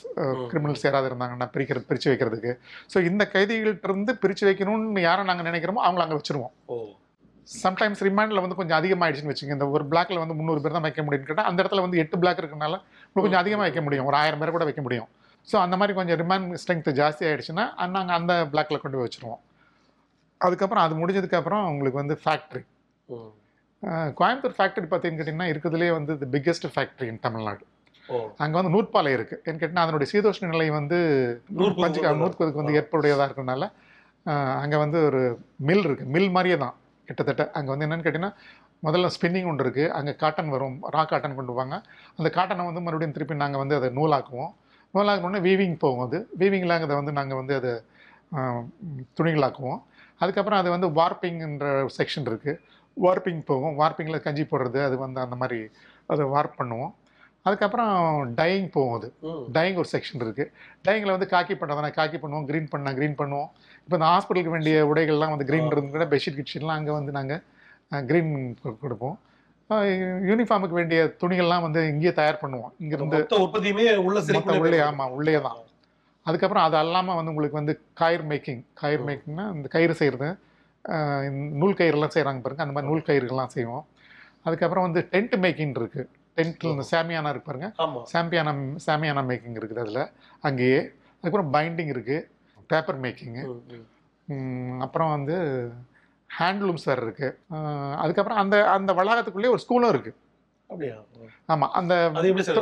கிரிமினல்ஸ் யாராவது இருந்தாங்கன்னா பிரிக்கிறது பிரித்து வைக்கிறதுக்கு. ஸோ இந்த கைதிகள்கிட்ட இருந்து பிரித்து வைக்கணும்னு யாரை நாங்கள் நினைக்கிறோமோ அவங்கள அங்கே வச்சுருவோம். ஓ. சம்டைம்ஸ் ரிமாண்டில் வந்து கொஞ்சம் அதிகமாகிடுச்சுன்னு வச்சுங்க இந்த ஒரு பிளாக்ல வந்து முந்நூறு பேர் தான் வைக்க முடியும்னு கேட்டால் அந்த இடத்துல வந்து எட்டு பிளாக் இருக்கனால கொஞ்சம் அதிகமாக வைக்க முடியும். ஒரு ஆயிரம் பேர் கூட வைக்க முடியும். ஸோ அந்த மாதிரி கொஞ்சம் ரிமாண்ட் ஸ்ட்ரென்த் ஜாஸ்தி ஆயிடுச்சுன்னா நாங்கள் அந்த பிளாக்ல கொண்டு போய் வச்சுருவோம். அதுக்கப்புறம் அது முடிஞ்சதுக்கப்புறம் உங்களுக்கு வந்து ஃபேக்ட்ரி. கோயம்புத்தூர் ஃபேக்ட்ரி பார்த்தீங்கன்னு கேட்டிங்கன்னா இருக்கிறதுலே வந்து the biggest factory in Tamil Nadu. அங்கே வந்து நூற்பாலை இருக்குது ஏன்னு கேட்டிங்கன்னா அதனுடைய சீதோஷ்ண நிலை வந்து பஞ்சு நூற்பதுக்கு வந்து ஏற்புடையதாக இருக்கனால அங்கே வந்து ஒரு மில் இருக்குது மில் மாதிரியே தான் கிட்டத்தட்ட. அங்கே வந்து என்னன்னு கேட்டிங்கன்னா முதல்ல ஸ்பின்னிங் ஒன்று இருக்குது அங்கே காட்டன் வரும். ரா காட்டன் கொண்டு வாங்க. அந்த காட்டனை வந்து மறுபடியும் திருப்பி நாங்கள் வந்து அதை நூலாக்குவோம். நூலாக்கணுன்னே வீவிங் போகும் அது. வீவிங்கில் அதை வந்து நாங்கள் வந்து அதை துணிகளாக்குவோம். அதுக்கப்புறம் அது வந்து வார்ப்பிங்ன்ற செக்ஷன் இருக்குது வார்ப்பிங் போகும். வார்ப்பிங்கில் கஞ்சி போடுறது அது வந்து அந்த மாதிரி அதை வார்ப் பண்ணுவோம். அதுக்கப்புறம் டையிங் போகும் அது. டையிங் ஒரு செக்ஷன் இருக்குது டையிங்கில் வந்து காக்கி பண்ணுறதுனா காக்கி பண்ணுவோம் க்ரீன் பண்ணால் க்ரீன் பண்ணுவோம். இப்போ இந்த ஹாஸ்பிட்டலுக்கு வேண்டிய உடைகள்லாம் வந்து க்ரீன் இருந்து கூட பெட்ஷீட் கிட்ஷீட்லாம் அங்கே வந்து நாங்கள் க்ரீன் கொடுப்போம். யூனிஃபார்முக்கு வேண்டிய துணிகள்லாம் வந்து இங்கேயே தயார் பண்ணுவோம். இங்கேருந்து உற்பத்தியுமே உள்ள உள்ளே ஆமாம் உள்ளே தான். அதுக்கப்புறம் அது அல்லாமல் வந்து உங்களுக்கு வந்து கயிறு மேக்கிங். கயிறு மேக்கிங்னா இந்த கயிறு செய்கிறது நூல் கயிறுலாம் செய்கிறாங்க பாருங்க. அந்த மாதிரி நூல் கயிறுகள்லாம் செய்வோம். அதுக்கப்புறம் வந்து டென்ட் மேக்கிங் இருக்குது டென்ட்டில் இந்த சாமியானா இருக்கு பாருங்க. சாம்பியானா சாமியானா மேக்கிங் இருக்குது அதில். அங்கேயே. அதுக்கப்புறம் பைண்டிங் இருக்குது பேப்பர் மேக்கிங்கு. அப்புறம் வந்து ஹேண்ட்லூம்ஸ் வேறு இருக்குது அதுக்கப்புறம் அந்த அந்த வளாகத்துக்குள்ளேயே ஒரு ஸ்கூலும் இருக்குது ஆமாம் அந்த சார்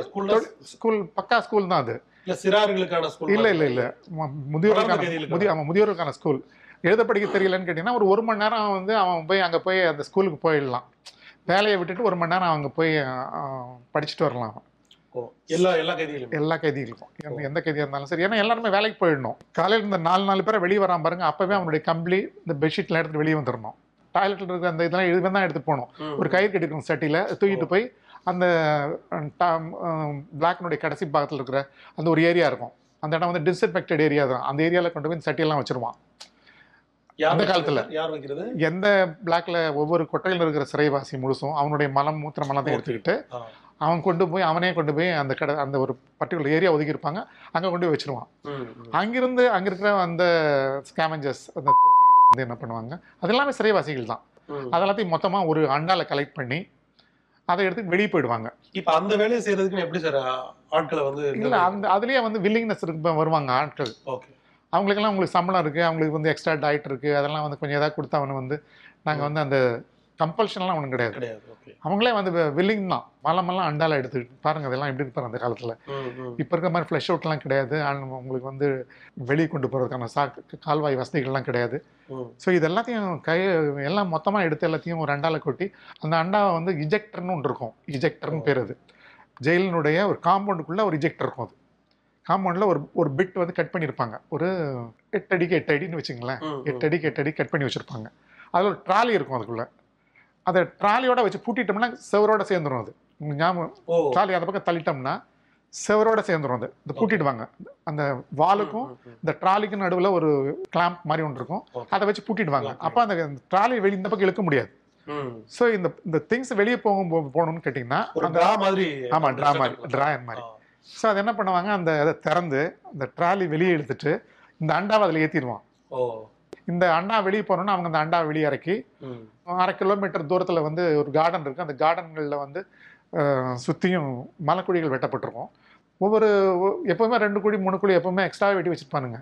ஸ்கூல் பக்கா ஸ்கூல் தான் அது. இல்ல சிறார்களுக்கான ஸ்கூல் இல்லை இல்லை இல்லை. முதியோருக்கான வளர்ந்த கைதிகளுக்கு. முதிய ஆமாம் முதியோருக்கான ஸ்கூல். எழுத படிக்க தெரியலன்னு கேட்டிங்கன்னா ஒரு ஒரு மணி நேரம் வந்து அவன் போய் அங்கே போய் அந்த ஸ்கூலுக்கு போயிடலாம். வேலையை விட்டுட்டு ஒரு மணி நேரம் அவங்க போய் படிச்சுட்டு வரலாம் அவன். எல்லா எல்லா கைதிகளும் எல்லா கைதிகளுக்கும். எந்த எந்த கைதியாக இருந்தாலும் சரி. ஏன்னா எல்லாருமே வேலைக்கு போயிடணும். காலையில் இந்த நாலு நாலு பேரை வெளியே வராம பாருங்க. அப்போவே அவனுடைய கம்பளி இந்த பெட்ஷீட்லாம் எடுத்துட்டு வெளியே வந்துடணும். டாய்லெட்டில் இருக்கிற அந்த இதெல்லாம் இதுவே தான் எடுத்து போகணும். ஒரு கயிறு கட்டிருக்கணும் சட்டியில். தூக்கிட்டு போய் அந்த பிளாக்னுடைய கடைசி பாகத்தில் இருக்கிற அந்த ஒரு ஏரியா இருக்கும். அந்த இடம் வந்து டிஸ்இன்ஃபெக்டட் ஏரியா தான். அந்த ஏரியாவில் கொண்டு போய் சட்டியெல்லாம் வச்சிருவான். அந்த? காலத்துல. யார் வைக்கிறது எந்த பிளாக்ல ஒவ்வொரு கொட்டையில் இருக்கிற சிறைவாசி முழுசும் அவனுடைய மலம் மூத்திரம் எல்லாம் எடுத்துக்கிட்டு. அவன் கொண்டு போய் அவனே கொண்டு போய் அந்த கடை அந்த ஒரு பர்டிகுலர் ஏரியா ஒதுக்கி இருப்பாங்க அங்கே கொண்டு போய் வச்சிருவான். அங்கிருந்து அங்க இருக்கிற அந்த ஸ்கேமஞ்சர்ஸ் அந்த வந்து என்ன பண்ணுவாங்க அது எல்லாமே சிறைவாசிகள் தான். அதெல்லாத்தையும் மொத்தமா ஒரு அண்டால கலெக்ட் பண்ணி அதை எடுத்து வெளியே போயிடுவாங்க இப்ப அந்த வேலையை செய்யறதுக்கு எப்படி சார் ஆட்களை வந்து இல்ல அந்த அதுலயே வந்து வில்லிங்னஸ் இருக்கு வருவாங்க ஆட்கள் ஓகே அவங்களுக்கெல்லாம் உங்களுக்கு சம்பளம் இருக்குது அவங்களுக்கு வந்து எக்ஸ்ட்ரா டயட் இருக்குது அதெல்லாம் வந்து கொஞ்சம் ஏதாவது கொடுத்தா அவனு வந்து நாங்கள் வந்து அந்த கம்பல்ஷன்லாம் ஒன்றும் கிடையாது. கிடையாது அவங்களே வந்து வில்லிங் தான். மலமெல்லாம் அண்டால எடுத்து பாருங்க அதெல்லாம் எப்படி இருப்பாங்க அந்த காலத்தில். இப்போ இருக்கிற மாதிரி ஃப்ளஷ் அவுட்லாம் கிடையாது. உங்களுக்கு வந்து வெளியே கொண்டு போகிறதுக்கான சாக்கு கால்வாய் வசதிகள்லாம் கிடையாது. ஸோ இது எல்லாத்தையும் கை எல்லாம் மொத்தமாக எடுத்து எல்லாத்தையும் ஒரு அண்டால கொட்டி அந்த அண்டாவை வந்து இஜெக்டர்னு ஒன்று இருக்கும். இஜெக்டர்னு பேர் அது. ஜெயிலினுடைய ஒரு காம்பவுண்டுக்குள்ளே ஒரு இஜெக்டர் இருக்கும் அது. காம்பவுண்டில் ஒரு ஒரு பிட் வந்து கட் பண்ணியிருப்பாங்க ஒரு எட்டு அடிக்கு எட்டு அடின்னு வச்சுங்களேன். எட்டு அடிக்கு எட்டு அடி கட் பண்ணி வச்சுருப்பாங்க. அதில் ஒரு ட்ராலி இருக்கும் அதுக்குள்ளே. அதை ட்ராலியோட வச்சு பூட்டிட்டோம்னா செவரோட சேர்ந்துரும் அது. ஞாபகம் ட்ராலி அந்த பக்கம் தள்ளிட்டோம்னா செவரோட சேர்ந்துரும் அது. இந்த பூட்டிடுவாங்க. அந்த வாலுக்கும் இந்த ட்ராலிக்கு நடுவில் ஒரு கிளாம்ப் மாதிரி ஒன்று இருக்கும். அதை வச்சு பூட்டிடுவாங்க. அப்போ அந்த ட்ராலி வெளி இந்த பக்கம் இழுக்க முடியாது. ஸோ இந்த இந்த திங்ஸ் வெளியே போகும் போகணும்னு கேட்டிங்கன்னா டிரா மாதிரி ஆமாம் ட்ரா மாதிரி. ட்ராயர் மாதிரி. ஸோ அது என்ன பண்ணுவாங்க? அந்த இதை திறந்து அந்த ட்ராலி வெளியே எடுத்துட்டு இந்த அண்டாவை அதில் ஏற்றிடுவான் ஓ. இந்த அண்டா வெளியே போனோன்னா அவங்க அந்த அண்டா வெளியே இறக்கி. அரை கிலோமீட்டர் தூரத்தில் வந்து ஒரு கார்டன் இருக்குது அந்த கார்டன்களில் வந்து சுற்றியும் மலைக்குழிகள் வெட்டப்பட்டிருக்கும். ஒவ்வொரு எப்பவுமே ரெண்டு குழி மூணு குழி எப்பவுமே எக்ஸ்ட்ரா வெட்டி வச்சிருப்பானுங்க.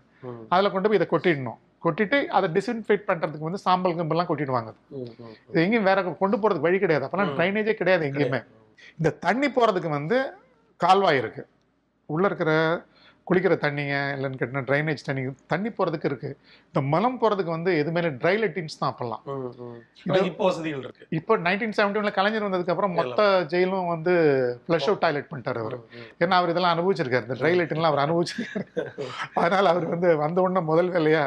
அதில் கொண்டு போய் இதை கொட்டிடணும். கொட்டிட்டு அதை டிஸ்இன்ஃபெக்ட் பண்ணுறதுக்கு வந்து சாம்பல் கிம்பல்லாம் கொட்டிடுவாங்க. இது எங்கேயும் வேற கொண்டு போகிறதுக்கு வழி கிடையாது. அப்போல்லாம். ட்ரைனேஜே கிடையாது எங்கேயுமே. இந்த தண்ணி போகிறதுக்கு வந்து கால்வாய் இருக்கு. உள்ளே இருக்கிற குளிக்கிற தண்ணிங்க இல்லைன்னு கேட்டினா ட்ரைனேஜ் தண்ணி தண்ணி போகிறதுக்கு இருக்குது இந்த மலம் போகிறதுக்கு வந்து எதுவுமே ட்ரை லெட்டின்ஸ் தான் அப்போல்லாம். இப்போ வசதிகள் இருக்கு. இப்போ நைன்டீன் செவன்டீனில் கலைஞர் வந்ததுக்கப்புறம் மொத்த ஜெயிலும் வந்து ஃப்ளஷ் அவுட் டாய்லெட் பண்ணிட்டார் அவர். ஏன்னா அவர் இதெல்லாம் அனுபவிச்சிருக்காரு. இந்த ட்ரை லெட்டின்லாம் அவர் அனுபவிச்சிருக்காரு. *laughs* அதனால் அவர் வந்து வந்த உடனே முதல் வேலையா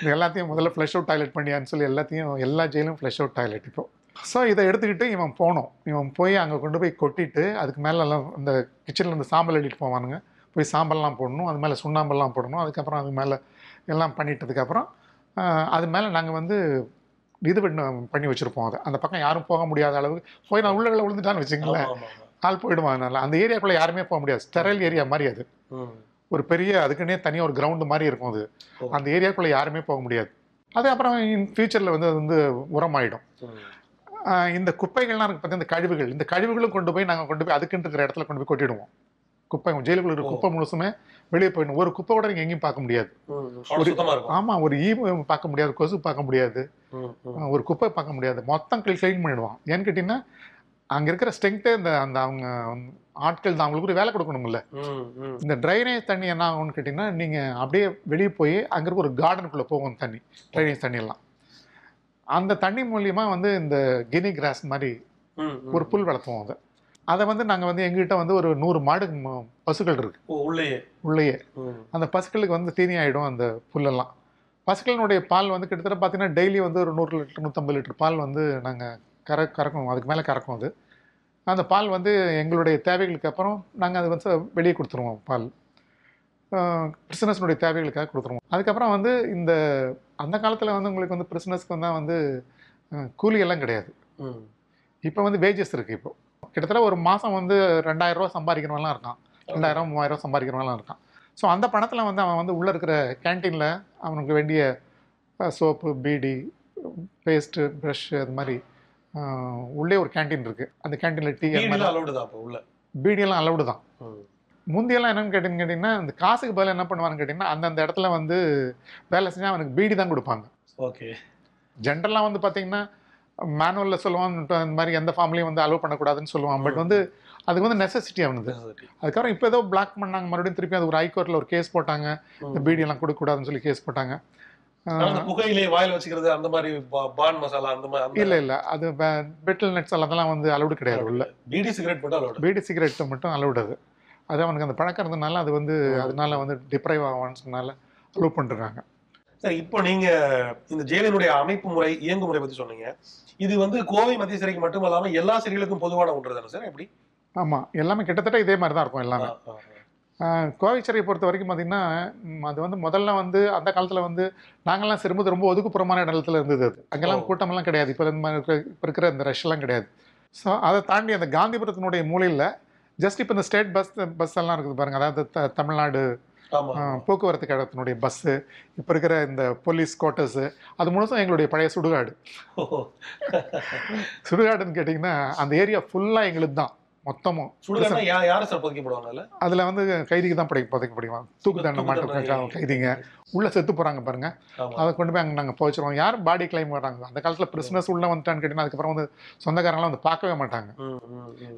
இது எல்லாத்தையும் முதல்ல ஃப்ளஷ் அவுட் டாய்லெட் பண்ணியான்னு சொல்லி எல்லாத்தையும் எல்லா ஜெயிலும் ஃப்ளஷ் அவுட் டாய்லெட் இப்போ. ஸோ இதை எடுத்துக்கிட்டு இவன் போனோம். இவன் போய் அங்கே கொண்டு போய் கொட்டிட்டு அதுக்கு மேலே எல்லாம் இந்த கிச்சனில் இருந்து சாம்பல் அள்ளிட்டு போவானுங்க. போய் சாம்பல்லாம் போடணும் அது மேலே சுண்ணாம்பெல்லாம் போடணும் அதுக்கப்புறம் அது மேலே எல்லாம் பண்ணிட்டதுக்கப்புறம் அது மேலே நாங்கள் வந்து இது பண்ண பண்ணி வச்சுருப்போம் அதை. அந்த பக்கம் யாரும் போக முடியாத அளவுக்கு போய் நான் உள்ளகளை விழுந்துட்டான்னு வச்சுங்களேன். ஆள் போயிடுவான் அதனால அந்த ஏரியாக்குள்ளே யாருமே போக முடியாது. ஸ்டெரைல் ஏரியா மாதிரி அது. ஒரு பெரிய அதுக்குன்னே தனியாக ஒரு கிரவுண்டு மாதிரி இருக்கும் அது. அந்த ஏரியாக்குள்ளே யாருமே போக முடியாது. அது அப்புறம் இன் ஃபியூச்சரில் வந்து அது வந்து உரமாயிடும். இந்த குப்பைகள்லாம் இருக்கு பார்த்தீங்கன்னா இந்த கழிவுகள். இந்த கழிவுகளும் கொண்டு போய் நாங்கள் கொண்டு போய் அதுக்குன்னு இருக்கிற இடத்துல கொண்டு போய் கொட்டிடுவோம். குப்பை ஜெயிலுக்குள்ள இருக்கிற. குப்பை முழுசுமே வெளியே போயிடும் ஒரு குப்பை கூட நீங்கள் எங்கேயும் பார்க்க முடியாது. இருக்கும். ஆமாம் ஒரு ஈ பார்க்க முடியாது கொசு பார்க்க முடியாது. ஒரு குப்பை பார்க்க முடியாது. மொத்தம் க்ளீன் பண்ணிடுவான் ஏன்னு கேட்டிங்கன்னா அங்கே இருக்கிற ஸ்ட்ரென்த்தே இந்த அந்த அவங்க ஆட்கள் தான். அவங்களுக்கு ஒரு வேலை கொடுக்கணும்ல. இந்த ட்ரைனேஜ் தண்ணி என்ன ஆகும்னு கேட்டிங்கன்னா நீங்கள் அப்படியே வெளியே போய் அங்கே இருக்க ஒரு கார்டனுக்குள்ளே போகும் தண்ணி ட்ரைனேஜ் தண்ணியெல்லாம். அந்த தண்ணி மூலியமாக வந்து இந்த கினி கிராஸ் மாதிரி. ஒரு புல் வளர்த்துவோம் அதை. அதை வந்து நாங்கள் வந்து எங்ககிட்ட வந்து ஒரு நூறு மாடு பசுக்கள் இருக்கு. உள்ளேயே. உள்ளேயே. அந்த பசுக்களுக்கு வந்து தீனி ஆகிடும் அந்த புல்லெல்லாம். பசுக்களினுடைய பால் வந்து கிட்டத்தட்ட பார்த்தீங்கன்னா டெய்லி வந்து ஒரு நூறு லிட்டர் நூற்றம்பது லிட்டர் பால் வந்து நாங்கள் கற கறக்கும் அதுக்கு மேலே கறக்கும் அது. அந்த பால் வந்து எங்களுடைய தேவைகளுக்கு அப்புறம் நாங்கள் அது வந்து வெளியே கொடுத்துருவோம் பால். பிரிசனஸ்னுடைய தேவைகளுக்காக கொடுத்துருவோம். அதுக்கப்புறம் வந்து இந்த அந்த காலத்தில் வந்து உங்களுக்கு வந்து பிரிசனஸ்க்கு தான் வந்து அஹ், கூலி எல்லாம் கிடையாது. இப்போ வந்து வேஜஸ் இருக்குது இப்போ. கிட்டத்தட்ட ஒரு மாதம் வந்து ரெண்டாயிரம் ரூபா சம்பாதிக்கிறவன்லாம் இருக்கான். ரெண்டாயிரம் மூவாயிரம் சம்பாதிக்கிறவன்லாம் இருக்கான். ஸோ அந்த பணத்தில் வந்து அவன் வந்து உள்ளே இருக்கிற கேன்டீனில் அவனுக்கு வேண்டிய சோப்பு பீடி பேஸ்ட்டு ப்ரஷ் அது மாதிரி உள்ளே ஒரு கேன்டீன் இருக்குது அந்த கேன்டீனில் டீ மாதிரி allowed தான் அப்போ உள்ள? பீடியெல்லாம் அலௌடு தான். முந்தியெல்லாம் என்னன்னு கேட்டீங்கன்னு கேட்டிங்கன்னா இந்த காசுக்கு பதில் என்ன பண்ணுவான்னு கேட்டிங்கன்னா அந்தந்த இடத்துல வந்து வேலை செஞ்சால் அவனுக்கு பீடி தான் கொடுப்பாங்க. ஓகே. ஜென்ரலாக வந்து பார்த்தீங்கன்னா மேனுவலில் சொல்லுவான் இந்த மாதிரி எந்த ஃபார்ம்லையும் வந்து அலோவ் பண்ணக்கூடாதுன்னு சொல்லுவான். பட் வந்து அதுக்கு வந்து நெசசிட்டி அவனுது. அதுக்கப்புறம் இப்போ ஏதோ பிளாக் பண்ணாங்க மறுபடியும் திருப்பி அது ஒரு ஹைகோர்ட்டில் ஒரு கேஸ் போட்டாங்க. இந்த பீடி எல்லாம் கொடுக்கக்கூடாதுன்னு சொல்லி கேஸ் போட்டாங்க. புகையிலே வாயில வச்சுக்கிறது அந்த மாதிரி பான் மசாலா அந்த மாதிரி இல்லை இல்லை. அது பெட்டில் நட்ஸ் அதெல்லாம் வந்து அலௌடு கிடையாது உள்ள. பீடி சிகரெட் மட்டும். பீடி சிகரெட் மட்டும் அலௌடு அது. அது அவனுக்கு அந்த பழக்கம் இருந்ததுனால அது வந்து அதனால வந்து டிப்ரைவ் ஆவான்னு சொன்னால அலோவ் பண்ணிருக்காங்க சரி இப்போ நீங்க இந்த ஜெயிலினுடைய அமைப்பு முறை இயங்குமுறை பத்தி சொன்னீங்க. இது வந்து கோவை மத்திய சிறைக்கு மட்டும் இல்லாம எல்லா சிறைகளுக்கும் பொதுவான ஒன்று தானே சார் எப்படி? ஆமாம் எல்லாமே கிட்டத்தட்ட இதே மாதிரி தான் இருக்கும் எல்லாமே. கோவை சிறையை பொறுத்த வரைக்கும் பார்த்தீங்கன்னா அது வந்து முதல்ல வந்து அந்த காலத்தில் வந்து நாங்கள்லாம் சிறுமுது ரொம்ப ஒதுக்குப்புறமான இடத்துல இருந்தது அது. அங்கெல்லாம். கூட்டமெல்லாம் கிடையாது. இப்போ இந்த மாதிரி இருக்கிற இப்போ இருக்கிற இந்த ரஷ்லாம் கிடையாது. ஸோ அதை தாண்டி அந்த காந்திபுரத்தினுடைய மூலையில் ஜஸ்ட் இப்போ இந்த ஸ்டேட் பஸ் பஸ் எல்லாம் இருக்குது பாருங்க. அதாவது த- தமிழ்நாடு போக்குவரத்து கழகத்தினுடைய பஸ்ஸு இப்போ இருக்கிற இந்த போலீஸ் குவார்ட்டர்ஸு அது முழுசும் எங்களுடைய பழைய சுடுகாடு. சுடுகாடுன்னு கேட்டிங்கன்னா அந்த ஏரியா ஃபுல்லாக எங்களுக்கு தான் மொத்தமும். சுடுகாடுனா யா- யாரு சார் புதைக்கப்படுவாங்க அதுல? வந்து கைதிக்கு தான் படை புதைக்கப்படுவான் தூக்கு தண்டனை தூக்கு மாட்டு தண்டனை. கைதிங்க. உள்ள செத்து போறாங்க பாருங்க. அதை கொண்டு போய் அங்கே நாங்கள் போச்சிருவோம் யார் பாடி கிளைம் வராங்க? அந்த காலத்தில் பிரிஸ்னஸ் உள்ள வந்துட்டான்னு கேட்டீங்கன்னா அதுக்கப்புறம் வந்து சொந்தக்காரங்களாம் வந்து பார்க்கவே மாட்டாங்க.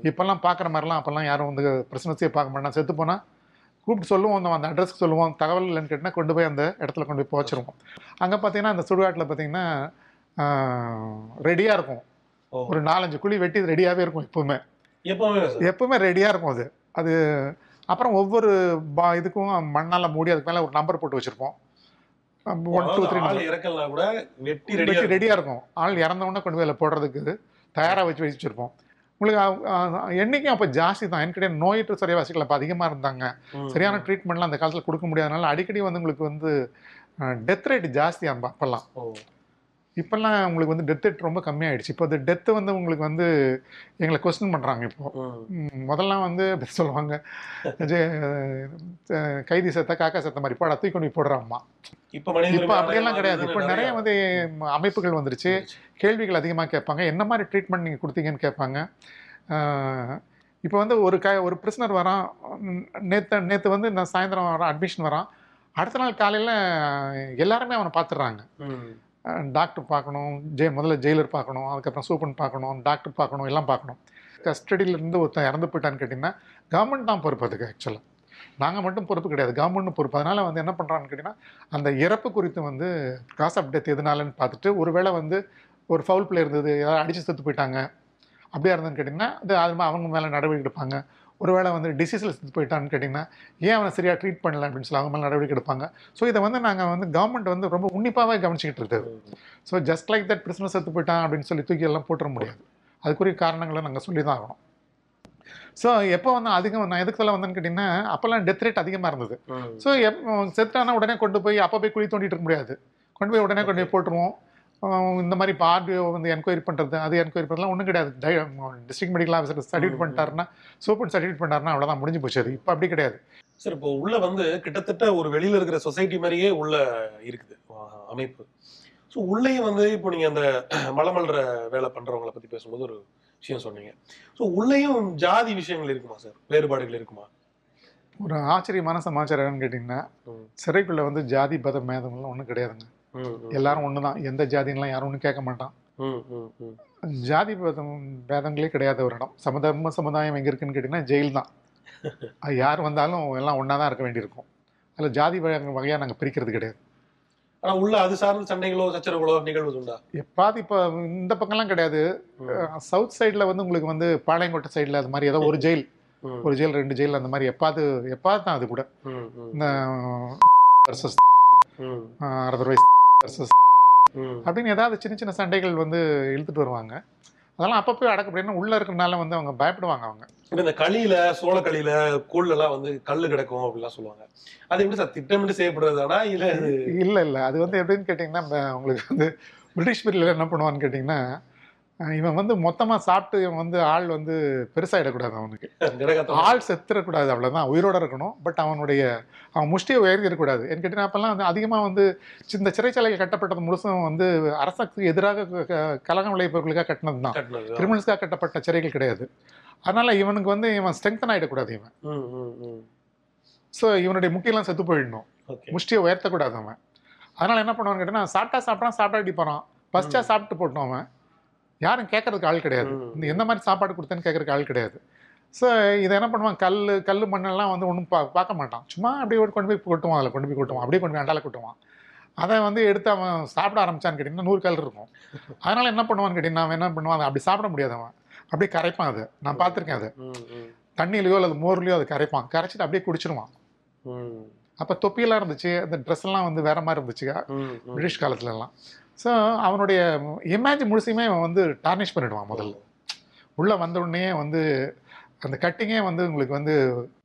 இப்போல்லாம் பார்க்குற மாதிரிலாம் அப்போல்லாம் யாரும் வந்து பிரிஸ்னஸே பார்க்க மாட்டாங்க. செத்து போனால் கூப்பிட்டு சொல்லுவோம். அந்த அந்த அட்ரஸ்க்கு சொல்லுவோம். தகவல் இல்லைன்னு கேட்டிங்கன்னா கொண்டு போய் அந்த இடத்துல கொண்டு போய் போச்சிருவோம் அங்கே பார்த்தீங்கன்னா அந்த சுடுகாட்டில் பார்த்தீங்கன்னா ரெடியாக இருக்கும். ஒரு நாலஞ்சு குழி வெட்டி ரெடியாகவே இருக்கும் எப்பவுமே. எப்பவுமே எப்பவுமே ரெடியாக இருக்கும் அது. அது அப்புறம் ஒவ்வொரு பா இதுக்கும் மண்ணால் மூடி அதுக்கு மேலே ஒரு நம்பர் போட்டு வச்சுருப்போம். ஒன் டூ த்ரீ ஆள் இறக்கலனா கூட வெட்டி ரெடியா வெட்டி ரெடியாக இருக்கும். ஆள் இறந்த உடனே கொண்டு போய் அதில் போடுறதுக்கு தயாராக வச்சு வச்சுருப்போம். உங்களுக்கு அ- அ- எண்ணிக்கை அப்போ ஜாஸ்தி தான். எனக்கு நோயற்ற சிறைவாசிகள் அப்போ அதிகமாக இருந்தாங்க. சரியான ட்ரீட்மெண்ட்லாம் அந்த காலத்தில் கொடுக்க முடியாதனால அடிக்கடி வந்து உங்களுக்கு வந்து டெத் ரேட் ஜாஸ்தி அந்த அப்போல்லாம். இப்போல்லாம் உங்களுக்கு வந்து டெத் ரேட் ரொம்ப கம்மியாயிடுச்சு. இப்போ இந்த டெத்து வந்து உங்களுக்கு வந்து எங்களை கொஸ்டின் பண்ணுறாங்க இப்போ. முதல்லாம் வந்து சொல்லுவாங்க. கைதி செத்த காக்கா செத்த மாதிரி போடா தூக்கி கொண்டு போடுறாம்மா இப்ப இப்போ அப்படியெல்லாம் கிடையாது. அது இப்போ நிறைய வந்து அமைப்புகள் வந்துருச்சு. கேள்விகள் அதிகமாக கேட்பாங்க. என்ன மாதிரி ட்ரீட்மெண்ட் நீங்கள் கொடுத்தீங்கன்னு கேட்பாங்க. இப்போ வந்து ஒரு க ஒரு பிரிசனர் வரான். நேற்று நேற்று வந்து நான் சாயந்தரம் வரான் அட்மிஷன் வரான். அடுத்த நாள் காலையில் எல்லாருமே அவனை பார்த்துடுறாங்க. டாக்டர் பார்க்கணும் ஜெய் முதல்ல ஜெயிலர் பார்க்கணும் அதுக்கப்புறம் சூப்பன் பார்க்கணும் டாக்டர் பார்க்கணும் எல்லாம் பார்க்கணும். கஸ்டடியிலேருந்து ஒருத்தன் இறந்து போயிட்டான்னு கேட்டிங்கன்னா கவர்மெண்ட் தான் பொறுப்பு அதுக்கு ஆக்சுவலாக நாங்கள் மட்டும் பொறுப்பு கிடையாது கவர்மெண்ட்டும் பொறுப்பு. அதனால் வந்து என்ன பண்ணுறான்னு கேட்டிங்கன்னா அந்த இறப்பு குறித்து வந்து காஸ் ஆஃப் டெத் எதுனாலன்னு பார்த்துட்டு ஒருவேளை வந்து ஒரு ஃபவுல் பிளே இருந்தது யாராவது அடித்து செத்து போயிட்டாங்க அப்படியா இருந்ததுன்னு கேட்டிங்கன்னா அது அது அவங்க மேலே நடவடிக்கை எடுப்பாங்க. ஒருவேளை வந்து டிசீஸில் செத்து போயிட்டான்னு கேட்டிங்கன்னா ஏன் அவனை சரியாக ட்ரீட் பண்ணல அப்படின்னு சொல்லி அவங்க மேலே நடவடிக்கை எடுப்பாங்க? ஸோ இதை வந்து நாங்கள் வந்து கவர்மெண்ட் வந்து ரொம்ப உன்னிப்பாகவே கவனிச்சிக்கிட்டு இருக்குது so just like that prisoner செத்து போயிட்டான் அப்படின்னு சொல்லி தூக்கி எல்லாம் போட்டுற முடியாது. அதுக்குரிய காரணங்களை நாங்கள் சொல்லி தான் ஆகணும். ஸோ எப்போ வந்து அதிகம் நான் எதுக்கு சொல்ல வந்தேன்னு கேட்டிங்கன்னா அப்போல்லாம் டெத் ரேட் அதிகமாக இருந்தது. ஸோ எப் செத்தானா உடனே கொண்டு போய் அப்போ போய் குழி தோண்டிட்டு இருக்க முடியாது. கொண்டு போய் உடனே கொண்டு போய் போட்டுருவோம். இந்த மாதிரி இப்போ ஆர்டிஓ வந்து என்கொயரி பண்ணுறது அது என்கொயரி பண்ணலாம் ஒன்றும் கிடையாது. டிஸ்ட்ரிக்ட் மெடிக்கல் ஆஃபீஸர் சர்டிஃபிகேட் பண்ணிட்டாருன்னா சூப்பர் சர்டிஃபிகேட் பண்ணாருன்னா அவ்வளோதான் முடிஞ்சு போச்சு அது. இப்போ அப்படி கிடையாது. சார் இப்போ உள்ள வந்து கிட்டத்தட்ட ஒரு வெளியில இருக்கிற சொசைட்டி மாதிரியே உள்ள இருக்குது அமைப்பு. ஸோ உள்ளேயும் வந்து இப்போ நீங்க அந்த மலமல்ற வேலை பண்றவங்கள பத்தி பேசும்போது ஒரு விஷயம் சொன்னீங்க. ஸோ உள்ளேயும் ஜாதி விஷயங்கள் இருக்குமா சார்? வேறுபாடுகள் இருக்குமா? ஒரு ஆச்சரியமான சமாச்சாரம் என்னன்னு கேட்டிங்கன்னா. சிறைக்குள்ளே வந்து ஜாதி பத மேதம்லாம் ஒன்றும் கிடையாதுங்க. எல்லாரும் ஒன்று தான் எந்த ஜாதின்லாம் யாரும் ஒன்றும் கேட்க மாட்டான். ஜாதி பேதம் பேதங்களே கிடையாத ஒரு இடம். சமதர்ம சமுதாயம் எங்கே இருக்குன்னு கேட்டிங்கன்னா ஜெயில் தான். யார் வந்தாலும் எல்லாம் ஒன்றா தான் இருக்க வேண்டியிருக்கும். அதில் ஜாதி வகையாக நாங்கள் பிரிக்கிறது கிடையாது. ஆனா உள்ள அது சார்ந்த சண்டைகளோ சச்சரவுகளோ நிகழ்வு உண்டா எப்பாவது இப்போ இந்த பக்கம்லாம் கிடையாது. சவுத் சைடில் வந்து உங்களுக்கு வந்து பாளையங்கோட்டை சைடில் அது மாதிரி ஏதோ ஒரு ஜெயில். ஒரு ஜெயில் ரெண்டு ஜெயில் அந்த மாதிரி எப்பாவது எப்பாவது தான் அது கூட. இந்த அதர்வைஸ் வர்சஸ். அப்படின்னு ஏதாவது சின்ன சின்ன சண்டைகள் வந்து இழுத்துட்டு வருவாங்க. அதெல்லாம் அப்பப்போ அடக்க அப்படின்னா உள்ளே இருக்கிறனால வந்து அவங்க பயப்படுவாங்க அவங்க. இந்த களியில சோளக்களியில கூழ்ல எல்லாம் வந்து கல்லு கிடக்கும் அப்படிலாம் சொல்லுவாங்க. அது எப்படி சார் திட்டமிட்டு செய்யப்படுறதானா? இல்ல இல்லை இல்லை. அது வந்து எப்படின்னு கேட்டிங்கன்னா உங்களுக்கு வந்து பிரிட்டிஷ் பீரியடில் என்ன பண்ணுவான்னு கேட்டிங்கன்னா இவன் வந்து மொத்தமாக சாப்பிட்டு இவன் வந்து ஆள் வந்து பெருசாகிடக்கூடாது அவனுக்கு. ஆள் செத்துறக்கூடாது அவ்வளோதான் உயிரோட இருக்கணும். பட் அவனுடைய அவன் முஷ்டியை உயர்த்திடக்கூடாது. ஏன்னு கேட்டிங்கன்னா அப்போல்லாம் வந்து அதிகமாக வந்து இந்த சிறைச்சாலைகள் கட்டப்பட்டது முழுசும் வந்து அரசுக்கு எதிராக கலகம் விளைவிப்பவர்களுக்காக கட்டினது தான் கிரிமினல்ஸ்க்காக கட்டப்பட்ட சிறைகள் கிடையாது. அதனால் இவனுக்கு வந்து இவன் ஸ்ட்ரெங்தன் ஆகிடக்கூடாது இவன். ஸோ இவனுடைய முட்டியெல்லாம் செத்து போயிடணும். முஷ்டியை உயர்த்தக்கூடாது அவன். அதனால் என்ன பண்ணுவான்னு கேட்டீங்கன்னா சாப்பிட்டா சாப்பிட்றான் சாப்பிட்டா அடி போகிறான் பஸ்டா சாப்பிட்டு போட்டோம் அவன். யாரும் கேட்கறதுக்கு ஆள் கிடையாது. இந்த எந்த மாதிரி சாப்பாடு கொடுத்தேன்னு கேட்கறதுக்கு ஆள் கிடையாது. ஸோ இதை என்ன பண்ணுவான் கல் கல் மண்ணெல்லாம் வந்து ஒன்றும் பா பார்க்க மாட்டான். சும்மா அப்படியே கொண்டு போய் கொட்டுவான் அதில் கொண்டு போய் கொட்டுவான். அப்படியே கொண்டு போய் அண்டால கொட்டுவான். அதை வந்து எடுத்து அவன் சாப்பிட ஆரம்பிச்சான்னு கேட்டிங்கன்னா நூறு கல் இருக்கும். அதனால் என்ன பண்ணுவான்னு கேட்டிங்கன்னா அவன் என்ன பண்ணுவான்? அப்படி சாப்பிட முடியாது அவன். அப்படியே கரைப்பான் அதை. நான் பார்த்துருக்கேன் அதை. தண்ணியிலையோ அல்லது மோர்லையோ அதை கரைப்பான். கரைச்சிட்டு அப்படியே குடிச்சிடுவான் அப்போ தொப்பியெல்லாம் இருந்துச்சு. அந்த ட்ரெஸ் எல்லாம் வந்து வேற மாதிரி இருந்துச்சு. பிரிட்டிஷ் காலத்துல எல்லாம் ஸோ அவனுடைய இமேஜ் முழுசுமே அவன் வந்து டார்னிஷ் பண்ணிடுவான் முதல்ல. உள்ளே வந்த உடனே வந்து அந்த கட்டிங்கே வந்து உங்களுக்கு வந்து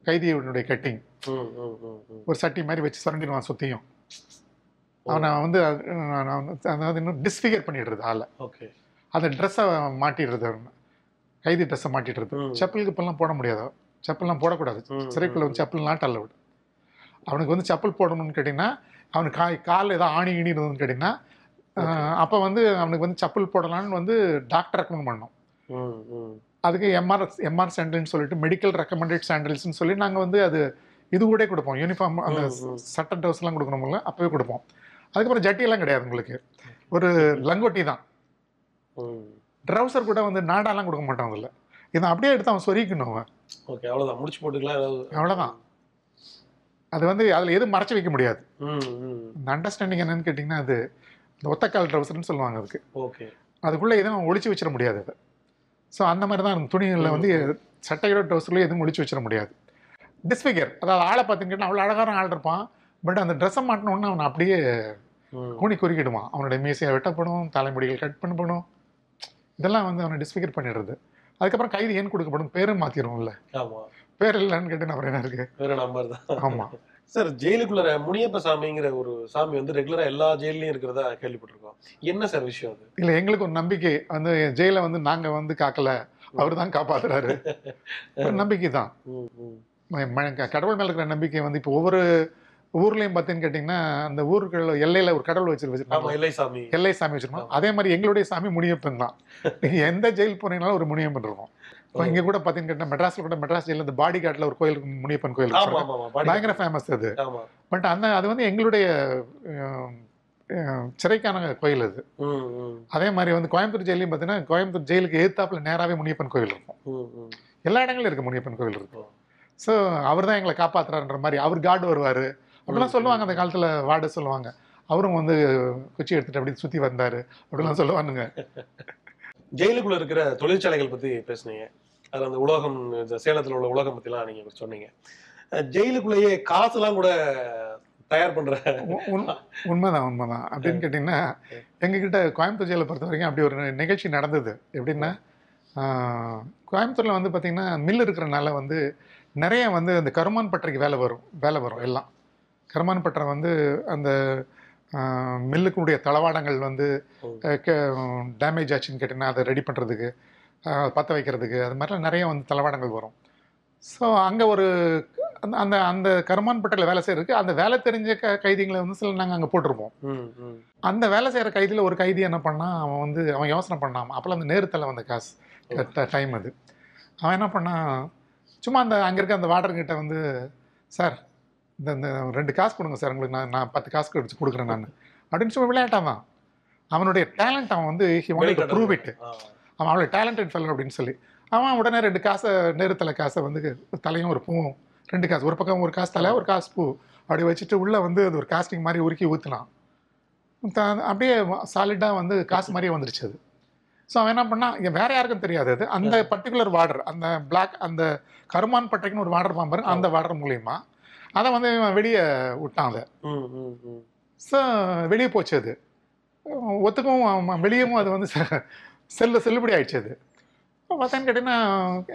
கைதியுடைய கட்டிங். ஒரு சட்டி மாதிரி வச்சு சுரண்டிடுவான் சுற்றியும் அவனை வந்து அதாவது இன்னும் டிஸ்ஃபிகர் பண்ணிடுறது ஆளை. ஓகே. அந்த ட்ரெஸ்ஸை மாட்டிடுறது அவனை. கைதி ட்ரெஸ்ஸை மாட்டிடுறது. ம். செப்பலுக்கு இப்பெல்லாம் போட முடியாது. செப்பல்லாம் போடக்கூடாது. சிறைக்குள்ள வந்து செப்பல் நாட் அல்லவுட் அவனுக்கு. வந்து செப்பல் போடணும்னு கேட்டிங்கன்னா அவனுக்கு காய் காலில் ஏதோ ஆணி இணி இருந்ததுன்னு கேட்டிங்கன்னா அப்போ வந்து அவனுக்கு வந்து செப்பல் போடலான்னு வந்து டாக்டர் ரெக்கமெண்ட் பண்ணோம். அதுக்கு எம்ஆர் எம்ஆர் சாண்டல்னு சொல்லிட்டு மெடிக்கல் ரெக்கமெண்டட் சாண்டல்ஸ்னு சொல்லி நாங்கள் வந்து அது இது கூட கொடுப்போம். யூனிஃபார்ம் அந்த. சட்ட ட்ரெஸ்லாம் கொடுக்கணும்ல அப்போவே கொடுப்போம். அதுக்கப்புறம் ஜட்டியெல்லாம் கிடையாது உங்களுக்கு. ஒரு லங்கோட்டி தான். ட்ரௌசர் கூட வந்து நாடாலாம் கொடுக்க மாட்டான் அதில். இதை அப்படியே எடுத்து அவன் சொரிக்கணும் அவன். ஓகே அவ்வளவுதான். முடிச்சு போட்டுக்கலாம் ஏதாவது. அவ்வளவுதான். அது வந்து அதில் எதுவும் மறைச்சு வைக்க முடியாது. இந்த அண்டர்ஸ்டாண்டிங் என்னன்னு கேட்டிங்கன்னா அது இந்த ஒத்தக்கால் ட்ரௌசர்னு சொல்லுவாங்க அதுக்கு. ஓகே. அதுக்குள்ளே எதுவும் ஒளிச்சு வச்சிட முடியாது அது. ஸோ அந்த மாதிரி தான் துணிகளில் வந்து சட்டையோட ட்ரௌசர்லேயே எதுவும் ஒளிச்சு வச்சிட முடியாது. டிஸ்ஃபிகர் அதாவது ஆளை பார்த்தீங்கன்னா அவ்வளோ அழகான ஆள் இருப்பான். பட் அந்த ட்ரெஸ்ஸை மாட்டின உடனே அவனை அப்படியே. கூனி குறுக்கிடுவான். அவனுடைய மீசையை வெட்டப்படும் தலைமுடிகள் கட் பண்ணப்படும். இதெல்லாம் வந்து அவனை டிஸ்ஃபிகர் பண்ணிடுறது. அதுக்கப்புறம் கைது ஏன் கொடுக்கப்படும்? பேரும் மாற்றிடுவோம்ல பேர் இல்லைன்னு கேட்டு அப்புறம் என்ன இருக்கு? நம்பர் ஆமாம் சார் ஜெயிலுக்குள்ள முனியப்ப சாமிங்கிற ஒரு சாமி வந்து ரெகுலரா எல்லா ஜெயிலையும் இருக்கிறதா கேள்விப்பட்டிருக்கோம். என்ன சார் விஷயம் அது? இல்லை எங்களுக்கு ஒரு நம்பிக்கை. வந்து ஜெயிலை வந்து நாங்கள் வந்து காக்கல. அவர் தான் காப்பாத்துறாரு. ஒரு நம்பிக்கை தான். கடவுள் மேல இருக்கிற நம்பிக்கை வந்து இப்போ ஒவ்வொரு ஊர்லயும் பார்த்தீங்கன்னு கேட்டிங்கன்னா அந்த ஊருக்குள்ள எல்லையில ஒரு கடவுள் வச்சு ஆமா வச்சிருக்காங்க இல்லை சாமி. எல்லை சாமி வச்சிருக்கோம் அதே மாதிரி எங்களுடைய சாமி முனியப்பன் தான். *laughs* நீங்க எந்த ஜெயில் போனீங்கனாலும் ஒரு முனியப்பன் இருக்கும். இப்போ இங்க கூட பார்த்தீங்கன்னு மெட்ராஸ்ல கூட மெட்ராஸ் ஜெயில இந்த பாடி கார்ட்ல ஒரு கோயில் முனியப்பன் கோயில் பயங்கர ஃபேமஸ் அது. பட் அந்த அது வந்து எங்களுடைய சிறைக்கான கோயில் அது. அதே மாதிரி வந்து கோயம்புத்தூர் ஜெயிலையும் பார்த்தீங்கன்னா கோயம்புத்தூர் ஜெயிலுக்கு எதிர்த்தாப்புல நேராவே முனியப்பன் கோயில் இருக்கும். எல்லா இடங்களும் இருக்கு முனியப்பன் கோயில் இருக்கு. ஓ. ஸோ அவர் தான் எங்களை காப்பாத்துறாருன்ற மாதிரி அவர் காட் வருவார். அப்படிலாம் சொல்லுவாங்க அந்த காலத்தில் வார்டு சொல்லுவாங்க. அவரும் வந்து குச்சி எடுத்துட்டு அப்படி சுற்றி வந்தார். அப்படிலாம் சொல்லுவானுங்க. *laughs* ஜெயிலுக்குள்ள இருக்கிற தொழிற்சாலைகள் பத்தி பேசுனீங்க. அதுல அந்த உலோகம் சேலத்துல உள்ள உலகம் பத்திலாம் நீங்க சொன்னீங்க. ஜெயிலுக்குள்ளேயே காசுலாம் கூட தயார் உண்- உண்மைதான் உண்மைதான். அப்படின்னு கேட்டிங்கன்னா எங்ககிட்ட கோயம்புத்தூர் ஜெயிலை பொறுத்த வரைக்கும் அப்படி ஒரு நிகழ்ச்சி நடந்தது. எப்படின்னா கோயம்புத்தூர்ல வந்து பார்த்தீங்கன்னா மில் இருக்கிறனால வந்து நிறைய வந்து அந்த கருமான் பட்டறைக்கு வேலை வரும் வேலை வரும் எல்லாம். கருமான் பட்டறை வந்து அந்த மில்லுக்குடைய தளவாடங்கள் வந்து. டேமேஜ் ஆச்சுன்னு கேட்டிங்கன்னா அதை ரெடி பண்ணுறதுக்கு பற்ற வைக்கிறதுக்கு. அது மாதிரிலாம் நிறைய வந்து தளவாடங்கள் வரும். ஸோ அங்கே ஒரு அந்த அந்த அந்த கருமான் பட்டறையில் வேலை செய்யறதுக்கு அந்த வேலை தெரிஞ்ச க கைதிகளை வந்து சில நாங்கள் அங்கே போட்டிருப்போம். அந்த வேலை செய்கிற கைதியில் ஒரு கைதி என்ன பண்ணான் அவன் வந்து அவன் யோசனை பண்ணான். அப்போல்லாம் அந்த நேரத்தில் வந்த காசு. டைம் அது. அவன் என்ன பண்ணான் சும்மா அந்த அங்கே இருக்க அந்த வார்டர் கிட்ட வந்து சார் இந்த இந்த ரெண்டு காசு கொடுங்க சார். உங்களுக்கு நான் நான் பத்து காசு வச்சு கொடுக்குறேன் நான். அப்படின்னு சும்மா விளையாட்டான் அவனுடைய டேலண்ட் அவன் வந்து ஹி வாண்ட் ப்ரூவ் இட். அவன் அவ்வளோ டேலண்டட் ஃபெல்லர் அப்படின்னு சொல்லி. அவன் உடனே ரெண்டு காசை நேரத்தில் காசை வந்து தலையும் ஒரு பூவும் ரெண்டு காசு ஒரு பக்கம் ஒரு காசு தலை ஒரு காசு பூ. அப்படி வச்சுட்டு உள்ளே வந்து அது ஒரு காஸ்டிங் மாதிரி உருக்கி ஊற்றினான் அப்படியே சாலிடாக வந்து காசு மாதிரியே வந்துருச்சு அது. ஸோ அவன் என்ன இங்க வேற யாருக்கும் தெரியாது அது. அந்த பர்டிகுலர் வார்டர் அந்த பிளாக் அந்த கருமான் பட்டைக்குன்னு ஒரு வார்டர் பாம்பரு அந்த வார்டர் மூலியமா. அதை வந்து இவன் வெளியே விட்டான் அதை. ஸோ வெளியே போச்சு அது. ஒத்துக்கவும் வெளியவும் அது வந்து செல்லு செல்லுபடி ஆயிடுச்சு அது. பார்த்தான்னு கேட்டீங்கன்னா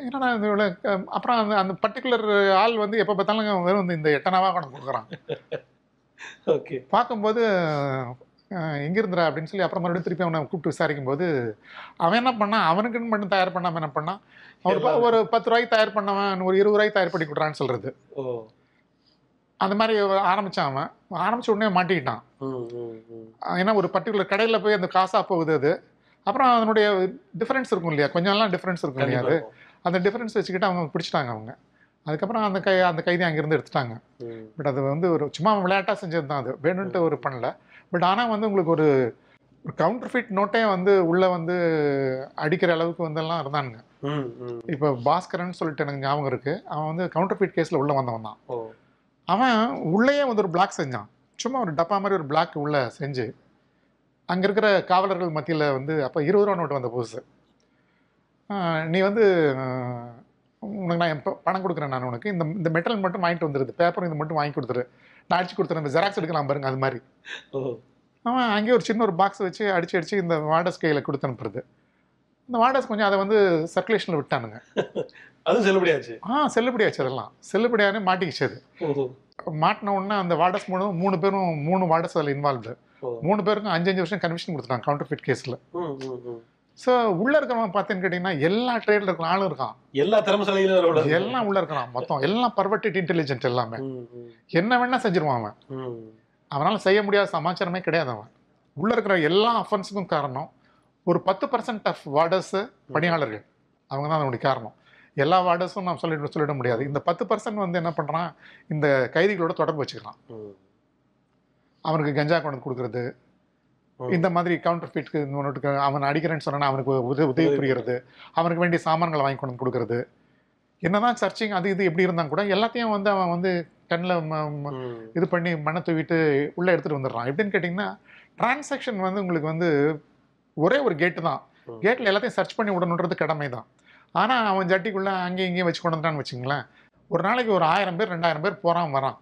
என்னடா இது இவ்வளோ அப்புறம் அந்த அந்த பர்டிகுலர் ஆள் வந்து எப்போ பார்த்தாலும் வெறும் இந்த- இந்த எட்டனாவாக கொண்டு கொடுக்குறான். *laughs* ஓகே பார்க்கும்போது அஹ், எங்க இருந்துடா அப்படின்னு சொல்லி அப்புறம் மறுபடியும் திருப்பி அவனை கூப்பிட்டு விசாரிக்கும் போது அவன் என்ன பண்ணான்? அவனுக்குன்னு மட்டும் தயார் பண்ணாம என்ன பண்ணான்? அவர் ஒரு பத்து ரூபாய்க்கு தயார் பண்ணவன் ஒரு இருபது ரூபாய்க்கு தயார் பண்ணி கொடுறான்னு சொல்றது. ஓ. அந்த மாதிரி ஆரம்பிச்சான் அவன். ஆரம்பிச்ச உடனே மாட்டிக்கிட்டான். ஏன்னா ஒரு பர்டிகுலர் கடையில் போய் அந்த காசாக போகுது அது. அப்புறம் அதனுடைய டிஃபரன்ஸ் இருக்கும் இல்லையா? கொஞ்சம் எல்லாம் டிஃபரன்ஸ் இருக்கும் இல்லையா அது. அந்த டிஃபரன்ஸ் வச்சுக்கிட்டு அவங்க பிடிச்சிட்டாங்க அவங்க. அதுக்கப்புறம் அந்த கை அந்த கைதி அங்கேருந்து எடுத்துட்டாங்க. பட் அது வந்து ஒரு சும்மா விளையாட்டாக செஞ்சது தான் அது. வேணும்ட்டு ஒரு பண்ணல. பட் ஆனால் வந்து உங்களுக்கு ஒரு ஒரு கவுண்டர் ஃபிட் நோட்டே வந்து உள்ளே வந்து அடிக்கிற அளவுக்கு வந்தெல்லாம் இருந்தானுங்க. இப்போ பாஸ்கரன் சொல்லிட்டு எனக்கு ஞாபகம் இருக்குது அவன் வந்து கவுண்டர் ஃபிட் கேஸில் உள்ளே வந்தவன் தான். அவன் உள்ளேயே வந்து ஒரு பிளாக் செஞ்சான். சும்மா ஒரு டப்பா மாதிரி ஒரு பிளாக் உள்ள செஞ்சு அங்கே இருக்கிற காவலர்கள் மத்தியில் வந்து அப்போ இருபது ரூபா நோட்டு வந்த புதுசு நீ வந்து உனக்கு நான் எப்போ பணம் கொடுக்குறேன் நான் உனக்கு. இந்த இந்த மெட்டல் மட்டும் வாங்கிட்டு வந்துடுது பேப்பர் இது மட்டும் வாங்கி கொடுத்துரு. நான் அடிச்சு கொடுத்துறேன். இந்த ஜெராக்ஸ் எடுக்கலாம் பாருங்க அது மாதிரி. அவன் அங்கேயே ஒரு சின்ன ஒரு பாக்ஸ் வச்சு அடிச்சு அடிச்சு இந்த வாடஸ் கையில் கொடுத்து அனுப்புறது. இந்த வாடஸ் கொஞ்சம் அதை வந்து சர்க்குலேஷனில் விட்டானுங்க. அது செல்லுபடியாச்சு ஆ செல்லுபடியாச்சு அதெல்லாம். செல்லுபடியான மாட்டிக்கிச்சு அது. மாட்டின உடனே அந்த வார்டஸ் மூணு மூணு பேரும் மூணு வார்டஸ் அதில் இன்வால்வ்டு மூணு பேருக்கும் அஞ்சு அஞ்சு வருஷம் கன்விஷன் கொடுத்துட்டாங்க கவுண்டர் ஃபிட் கேஸில். ஸோ உள்ள இருக்கிறவன் பார்த்தேன்னு கேட்டிங்கன்னா எல்லா ட்ரேடில் இருக்கிற ஆளும் இருக்கான். எல்லா திறமசாலையிலும் எல்லாம் உள்ள இருக்கிறான் மொத்தம். எல்லாம் பர்வர்டட் இன்டெலிஜென்ட் எல்லாமே. என்ன வேணா செஞ்சிருவான் அவன். அவனால் செய்ய முடியாத சமாச்சாரமே கிடையாது அவன். உள்ள இருக்கிற எல்லா அஃபென்ஸுக்கும் காரணம் ஒரு பத்து பர்சன்ட் ஆஃப் வார்டர்ஸ் பணியாளர்கள். அவங்க தான் அதனுடைய காரணம். எல்லா வார்டர்ஸும் நாம் சொல்லிட சொல்லிட முடியாது. இந்த பத்து பர்சன்ட் வந்து என்ன பண்ணுறான் இந்த கைதிகளோட தொடர்பு வச்சுக்கிறான். அவனுக்கு கஞ்சா கொண்டு கொடுக்குறது. இந்த மாதிரி கவுண்டர் ஃபிட்க்கு நோட்டுக்கு அவன் அடிக்கிறேன்னு சொன்னா அவனுக்கு உதவி உதவி புரிகிறது. அவனுக்கு வேண்டிய சாமான்களை வாங்கி கொண்டு கொடுக்கறது. என்னதான் சர்ச்சிங் அது இது எப்படி இருந்தா கூட எல்லாத்தையும் வந்து அவன் வந்து கண்ணில். இது பண்ணி மண்ணை தூவிட்டு உள்ளே எடுத்துட்டு வந்துடுறான். எப்படின்னு கேட்டிங்கன்னா டிரான்சாக்ஷன் வந்து உங்களுக்கு வந்து ஒரே ஒரு கேட்டு தான். கேட்டில் எல்லாத்தையும் சர்ச் பண்ணி விடணுன்றது கடமை தான். ஆனால் அவன் ஜட்டிக்குள்ளே அங்கேயும் இங்கேயும் வச்சு கொண்டு வந்துட்டான்னு வச்சுங்களேன் ஒரு நாளைக்கு ஒரு ஆயிரம் பேர் ரெண்டாயிரம் பேர் போகிறான் வரான்.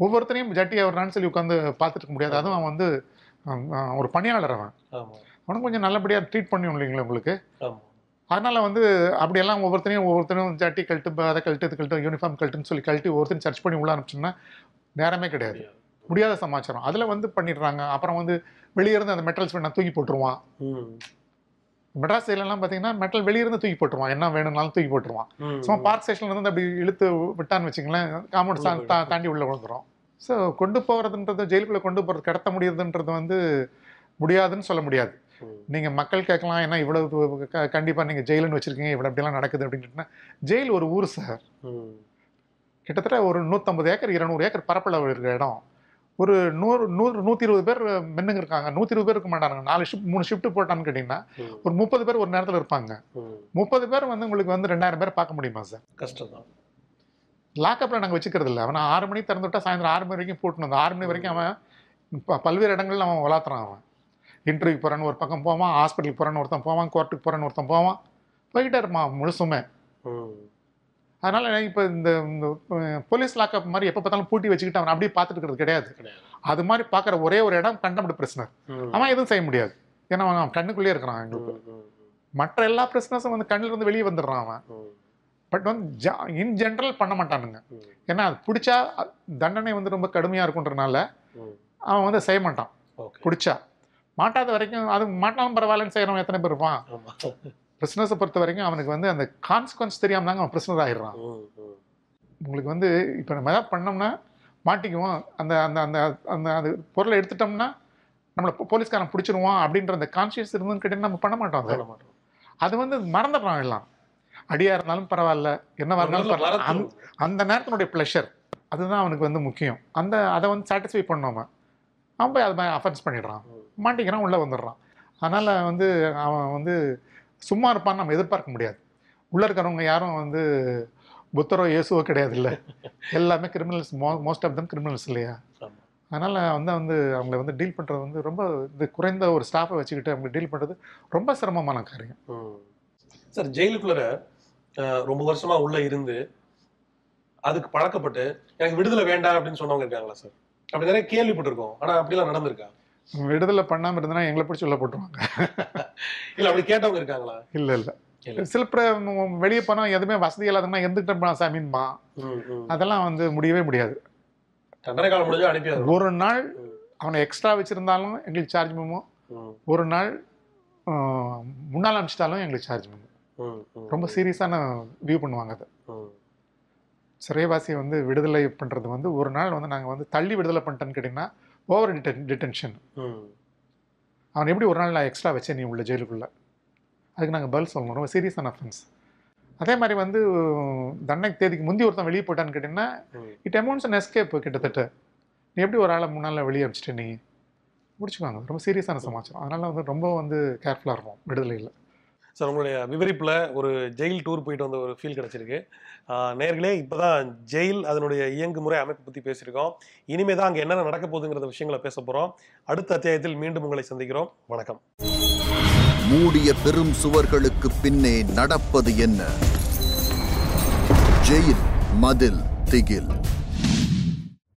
ஒவ்வொருத்தரையும் ஜட்டி அவர்றான்னு சொல்லி உட்காந்து பார்த்துட்டு இருக்க முடியாது அதுவும் அவன் வந்து ஒரு பணியாளர் அவன். அவனும் கொஞ்சம் நல்லபடியாக ட்ரீட் பண்ணி இல்லைங்களா உங்களுக்கு? அதனால வந்து அப்படியெல்லாம் ஒவ்வொருத்தரையும் ஒவ்வொருத்தரையும் ஜட்டி கழட்டு அதை கழட்டு இது கழட்டு யூனிஃபார்ம் கழட்டுன்னு சொல்லி கழட்டி ஒவ்வொருத்தரும் சர்ச் பண்ணி உள்ள அனுப்பிச்சோம்னா நேரமே கிடையாது. முடியாது. சமாச்சாரம். அதில் வந்து பண்ணிடுறாங்க. அப்புறம் வந்து வெளியே இருந்து அந்த மெட்டல்ஸ் வேணா தூக்கி போட்டுருவான். மெட்ராஸ் சைட்லலாம் பார்த்தீங்கன்னா மெட்டல் வெளியே இருந்து தூக்கி போட்டுருவான். என்ன வேணும்னாலும் தூக்கி போட்டுருவான். சும்மா பார்க் ஸ்டேஷன்ல இருந்து அப்படி இழுத்து விட்டான்னு வச்சுங்களேன் காம்பவுண்ட் தாண்டி உள்ள விழுந்துரும். ஸோ கொண்டு போகிறதுன்றது ஜெயிலுக்குள்ளே கொண்டு போகிறது கடத்த முடியுதுன்றது வந்து முடியாதுன்னு சொல்ல முடியாது. நீங்கள் மக்கள் கேட்கலாம் ஏன்னா இவ்வளவு கண்டிப்பாக நீங்கள் ஜெயிலுன்னு வச்சுருக்கீங்க இவ்வளோ அப்படிலாம் நடக்குது அப்படின்னு ஜெயில் ஒரு ஊர் சார். கிட்டத்தட்ட ஒரு நூற்றம்பது ஏக்கர் இருநூறு ஏக்கர் பரப்பளவு இருக்கிற இடம் ஒரு நூறு நூறு நூற்றி இருபது பேர் மென்னுங்க இருக்காங்க நூற்றி இருபது பேர் இருக்க மாட்டாங்க நாலு ஷிஃப்ட் மூணு ஷிஃப்ட் போட்டான்னு கேட்டிங்கன்னா. ஒரு முப்பது பேர் ஒரு நேரத்தில் இருப்பாங்க. முப்பது பேர் வந்து உங்களுக்கு வந்து ரெண்டாயிரம் பேர் பார்க்க முடியுமா சார் கஷ்டம் தான் லாக்கப்பில் நாங்கள் வச்சுக்கிறது இல்லை அவனை ஆறு மணிக்கு திறந்து விட்டா சாயந்தரம் ஆறு மணி வரைக்கும் வந்தோம் ஆறு மணி வரைக்கும் அவன் பல்வேறு இடங்கள்ல அவன் வளர்த்துறான் அவன். இன்டர்வியூ போகிறான்னு ஒரு பக்கம் போவான் ஹாஸ்பிட்டலுக்கு போகிறான்னு ஒருத்தன் போவான் கோர்ட்டுக்கு போகிறான்னு ஒருத்தன் போவான். போய்கிட்டே இருப்பான் முழுசுமே. அதனால இப்போ இந்த போலீஸ் லாக்கப் மாதிரி எப்போ பார்த்தாலும் பூட்டி வச்சுக்கிட்டு அவன் அப்படியே பார்த்துட்டு இருக்கிறது கிடையாது. கிடையாது. அது மாதிரி பார்க்குற ஒரே ஒரு இடம் கண்டம்டு பிரச்சனர். அவன் எதுவும் செய்ய முடியாது. ஏன்னா அவன் அவன் கண்ணுக்குள்ளேயே இருக்கிறான் எங்களுக்கு. மற்ற எல்லா பிரச்சனஸும் வந்து கண்ணுல இருந்து வெளியே வந்துடுறான் அவன். பட் வந்து இன் ஜென்ரல் பண்ண மாட்டானுங்க. ஏன்னா அது பிடிச்சா தண்டனை வந்து ரொம்ப கடுமையாக இருக்குன்றனால. அவன் வந்து செய்ய மாட்டான். பிடிச்சா. மாட்டாத வரைக்கும் அது மாட்டாலும் பரவாயில்லன்னு செய்கிறவன் எத்தனை பேர் இருப்பான். பிரிஸ்னஸை பொறுத்த வரைக்கும் அவனுக்கு வந்து அந்த கான்சிக்வன்ஸ் தெரியாம தாங்க அவன் பிரிஸ்னர் ம். உங்களுக்கு வந்து இப்போ நம்ம எதாவது பண்ணோம்னா மாட்டிக்குவோம். அந்த அந்த அந்த அந்த அது பொருளை எடுத்துட்டோம்னா நம்மளை போலீஸ்காரன் பிடிச்சிருவான் அப்படின்ற அந்த கான்சியஸ் இருந்துன்னு கேட்டீங்கன்னா நம்ம பண்ண மாட்டோம். அதை வந்து மறந்துடுறான் எல்லாம். அடியா இருந்தாலும் பரவாயில்ல. என்னவா இருந்தாலும் பரவாயில்ல. அந்த- நேரத்தினுடைய ப்ளஷர் அதுதான் அவனுக்கு வந்து முக்கியம். அந்த அதை வந்து சாட்டிஸ்ஃபை பண்ணாம அவன் போய் அது மாதிரி அஃபென்ஸ் பண்ணிடுறான். மாட்டிக்கிறான் உள்ளே வந்துடுறான். அதனால் வந்து அவன் வந்து சும்மா இருப்பான்னு நம்ம எதிர்பார்க்க முடியாது. உள்ளே இருக்கிறவங்க யாரும் வந்து புத்தரோ இயேசுவோ கிடையாது இல்லை *laughs* எல்லாமே கிரிமினல்ஸ் மோ மோஸ்ட் ஆஃப் தம் கிரிமினல்ஸ் இல்லையா. அதனால் வந்து வந்து அவங்கள வந்து டீல் பண்ணுறது வந்து ரொம்ப இது குறைந்த ஒரு ஸ்டாஃபை வச்சுக்கிட்டு அவங்க டீல் பண்ணுறது ரொம்ப சிரமமான காரியம். சார் ஜெயிலுக்குள்ள ரொம்ப வருஷமா உள்ள இருந்து அதுக்கு பழக்கப்பட்டு எனக்கு விடுதலை வேண்டாம் அப்படின்னு சொன்னவங்க இருக்காங்களா சார்? அப்படி நிறைய கேள்விப்பட்டிருக்கோம். ஆனா அப்படிலாம் நடந்திருக்கா? விடுதலை பண்ணாமல் இருந்தனா எங்களை பிடிச்சி உள்ள போட்டுருவாங்க. *laughs* இல்ல அப்படி கேட்டவங்க இருக்காங்களா? இல்லை இல்லை. சில வெளியே போனால் எதுவுமே வசதி இல்லாதவங்கன்னா எந்துக்கிட்டோம் சாமின்மா ம், ம். அதெல்லாம் வந்து முடியவே முடியாது. ஒரு நாள் அவனை எக்ஸ்ட்ரா வச்சுருந்தாலும் எங்களுக்கு சார்ஜ் பண்ணுவோம். ஒரு நாள் முன்னால் அனுப்பிச்சிட்டாலும் எங்களுக்கு சார்ஜ் பண்ணுவோம். ரொம்ப சீரியஸான வியூ பண்ணுவாங்க அது. சிறைவாசியை வந்து விடுதலை பண்ணுறது வந்து ஒரு நாள் வந்து நாங்கள் வந்து தள்ளி விடுதலை பண்ணிட்டேன்னு கேட்டிங்கன்னா ஓவர் டிடென் டிடென்ஷன். அவன் எப்படி ஒரு நாள் நான் எக்ஸ்ட்ரா வச்சேன் நீ உள்ள ஜெயிலுக்குள்ளே? அதுக்கு நாங்கள் பதில் சொல்லணும். ரொம்ப சீரியஸான அஃபென்ஸ் அதே மாதிரி வந்து தண்டனை தேதிக்கு முந்தி ஒருத்தன் வெளியே போயிட்டான்னு கேட்டிங்கன்னா. இட் அமௌண்ட்ஸ் அன் எஸ்கேப் கிட்டத்தட்ட. நீ எப்படி ஒரு ஆளை முன்னால் வெளியே அனுப்பிச்சிட்ட நீ? முடிச்சுக்குவாங்க ரொம்ப சீரியஸான சமாச்சாரம். அதனால வந்து ரொம்ப வந்து கேர்ஃபுல்லாக இருக்கும் விடுதலையில். சார் உங்களுடைய விவரிப்பில் ஒரு ஜெயில் டூர் போயிட்டு வந்த ஒரு ஃபீல் கிடச்சிருக்கு. நேர்களே இப்போ தான் ஜெயில் அதனுடைய இயங்குமுறை அமைப்பு பற்றி பேசியிருக்கோம். இனிமே தான் அங்கே என்னென்ன நடக்க போகுதுங்கிற விஷயங்களை பேச போகிறோம் அடுத்த அத்தியாயத்தில் மீண்டும் உங்களை சந்திக்கிறோம். வணக்கம். மூடிய பெரும் சுவர்களுக்கு பின்னே நடப்பது என்ன? ஜெயில் மதில் திகில்.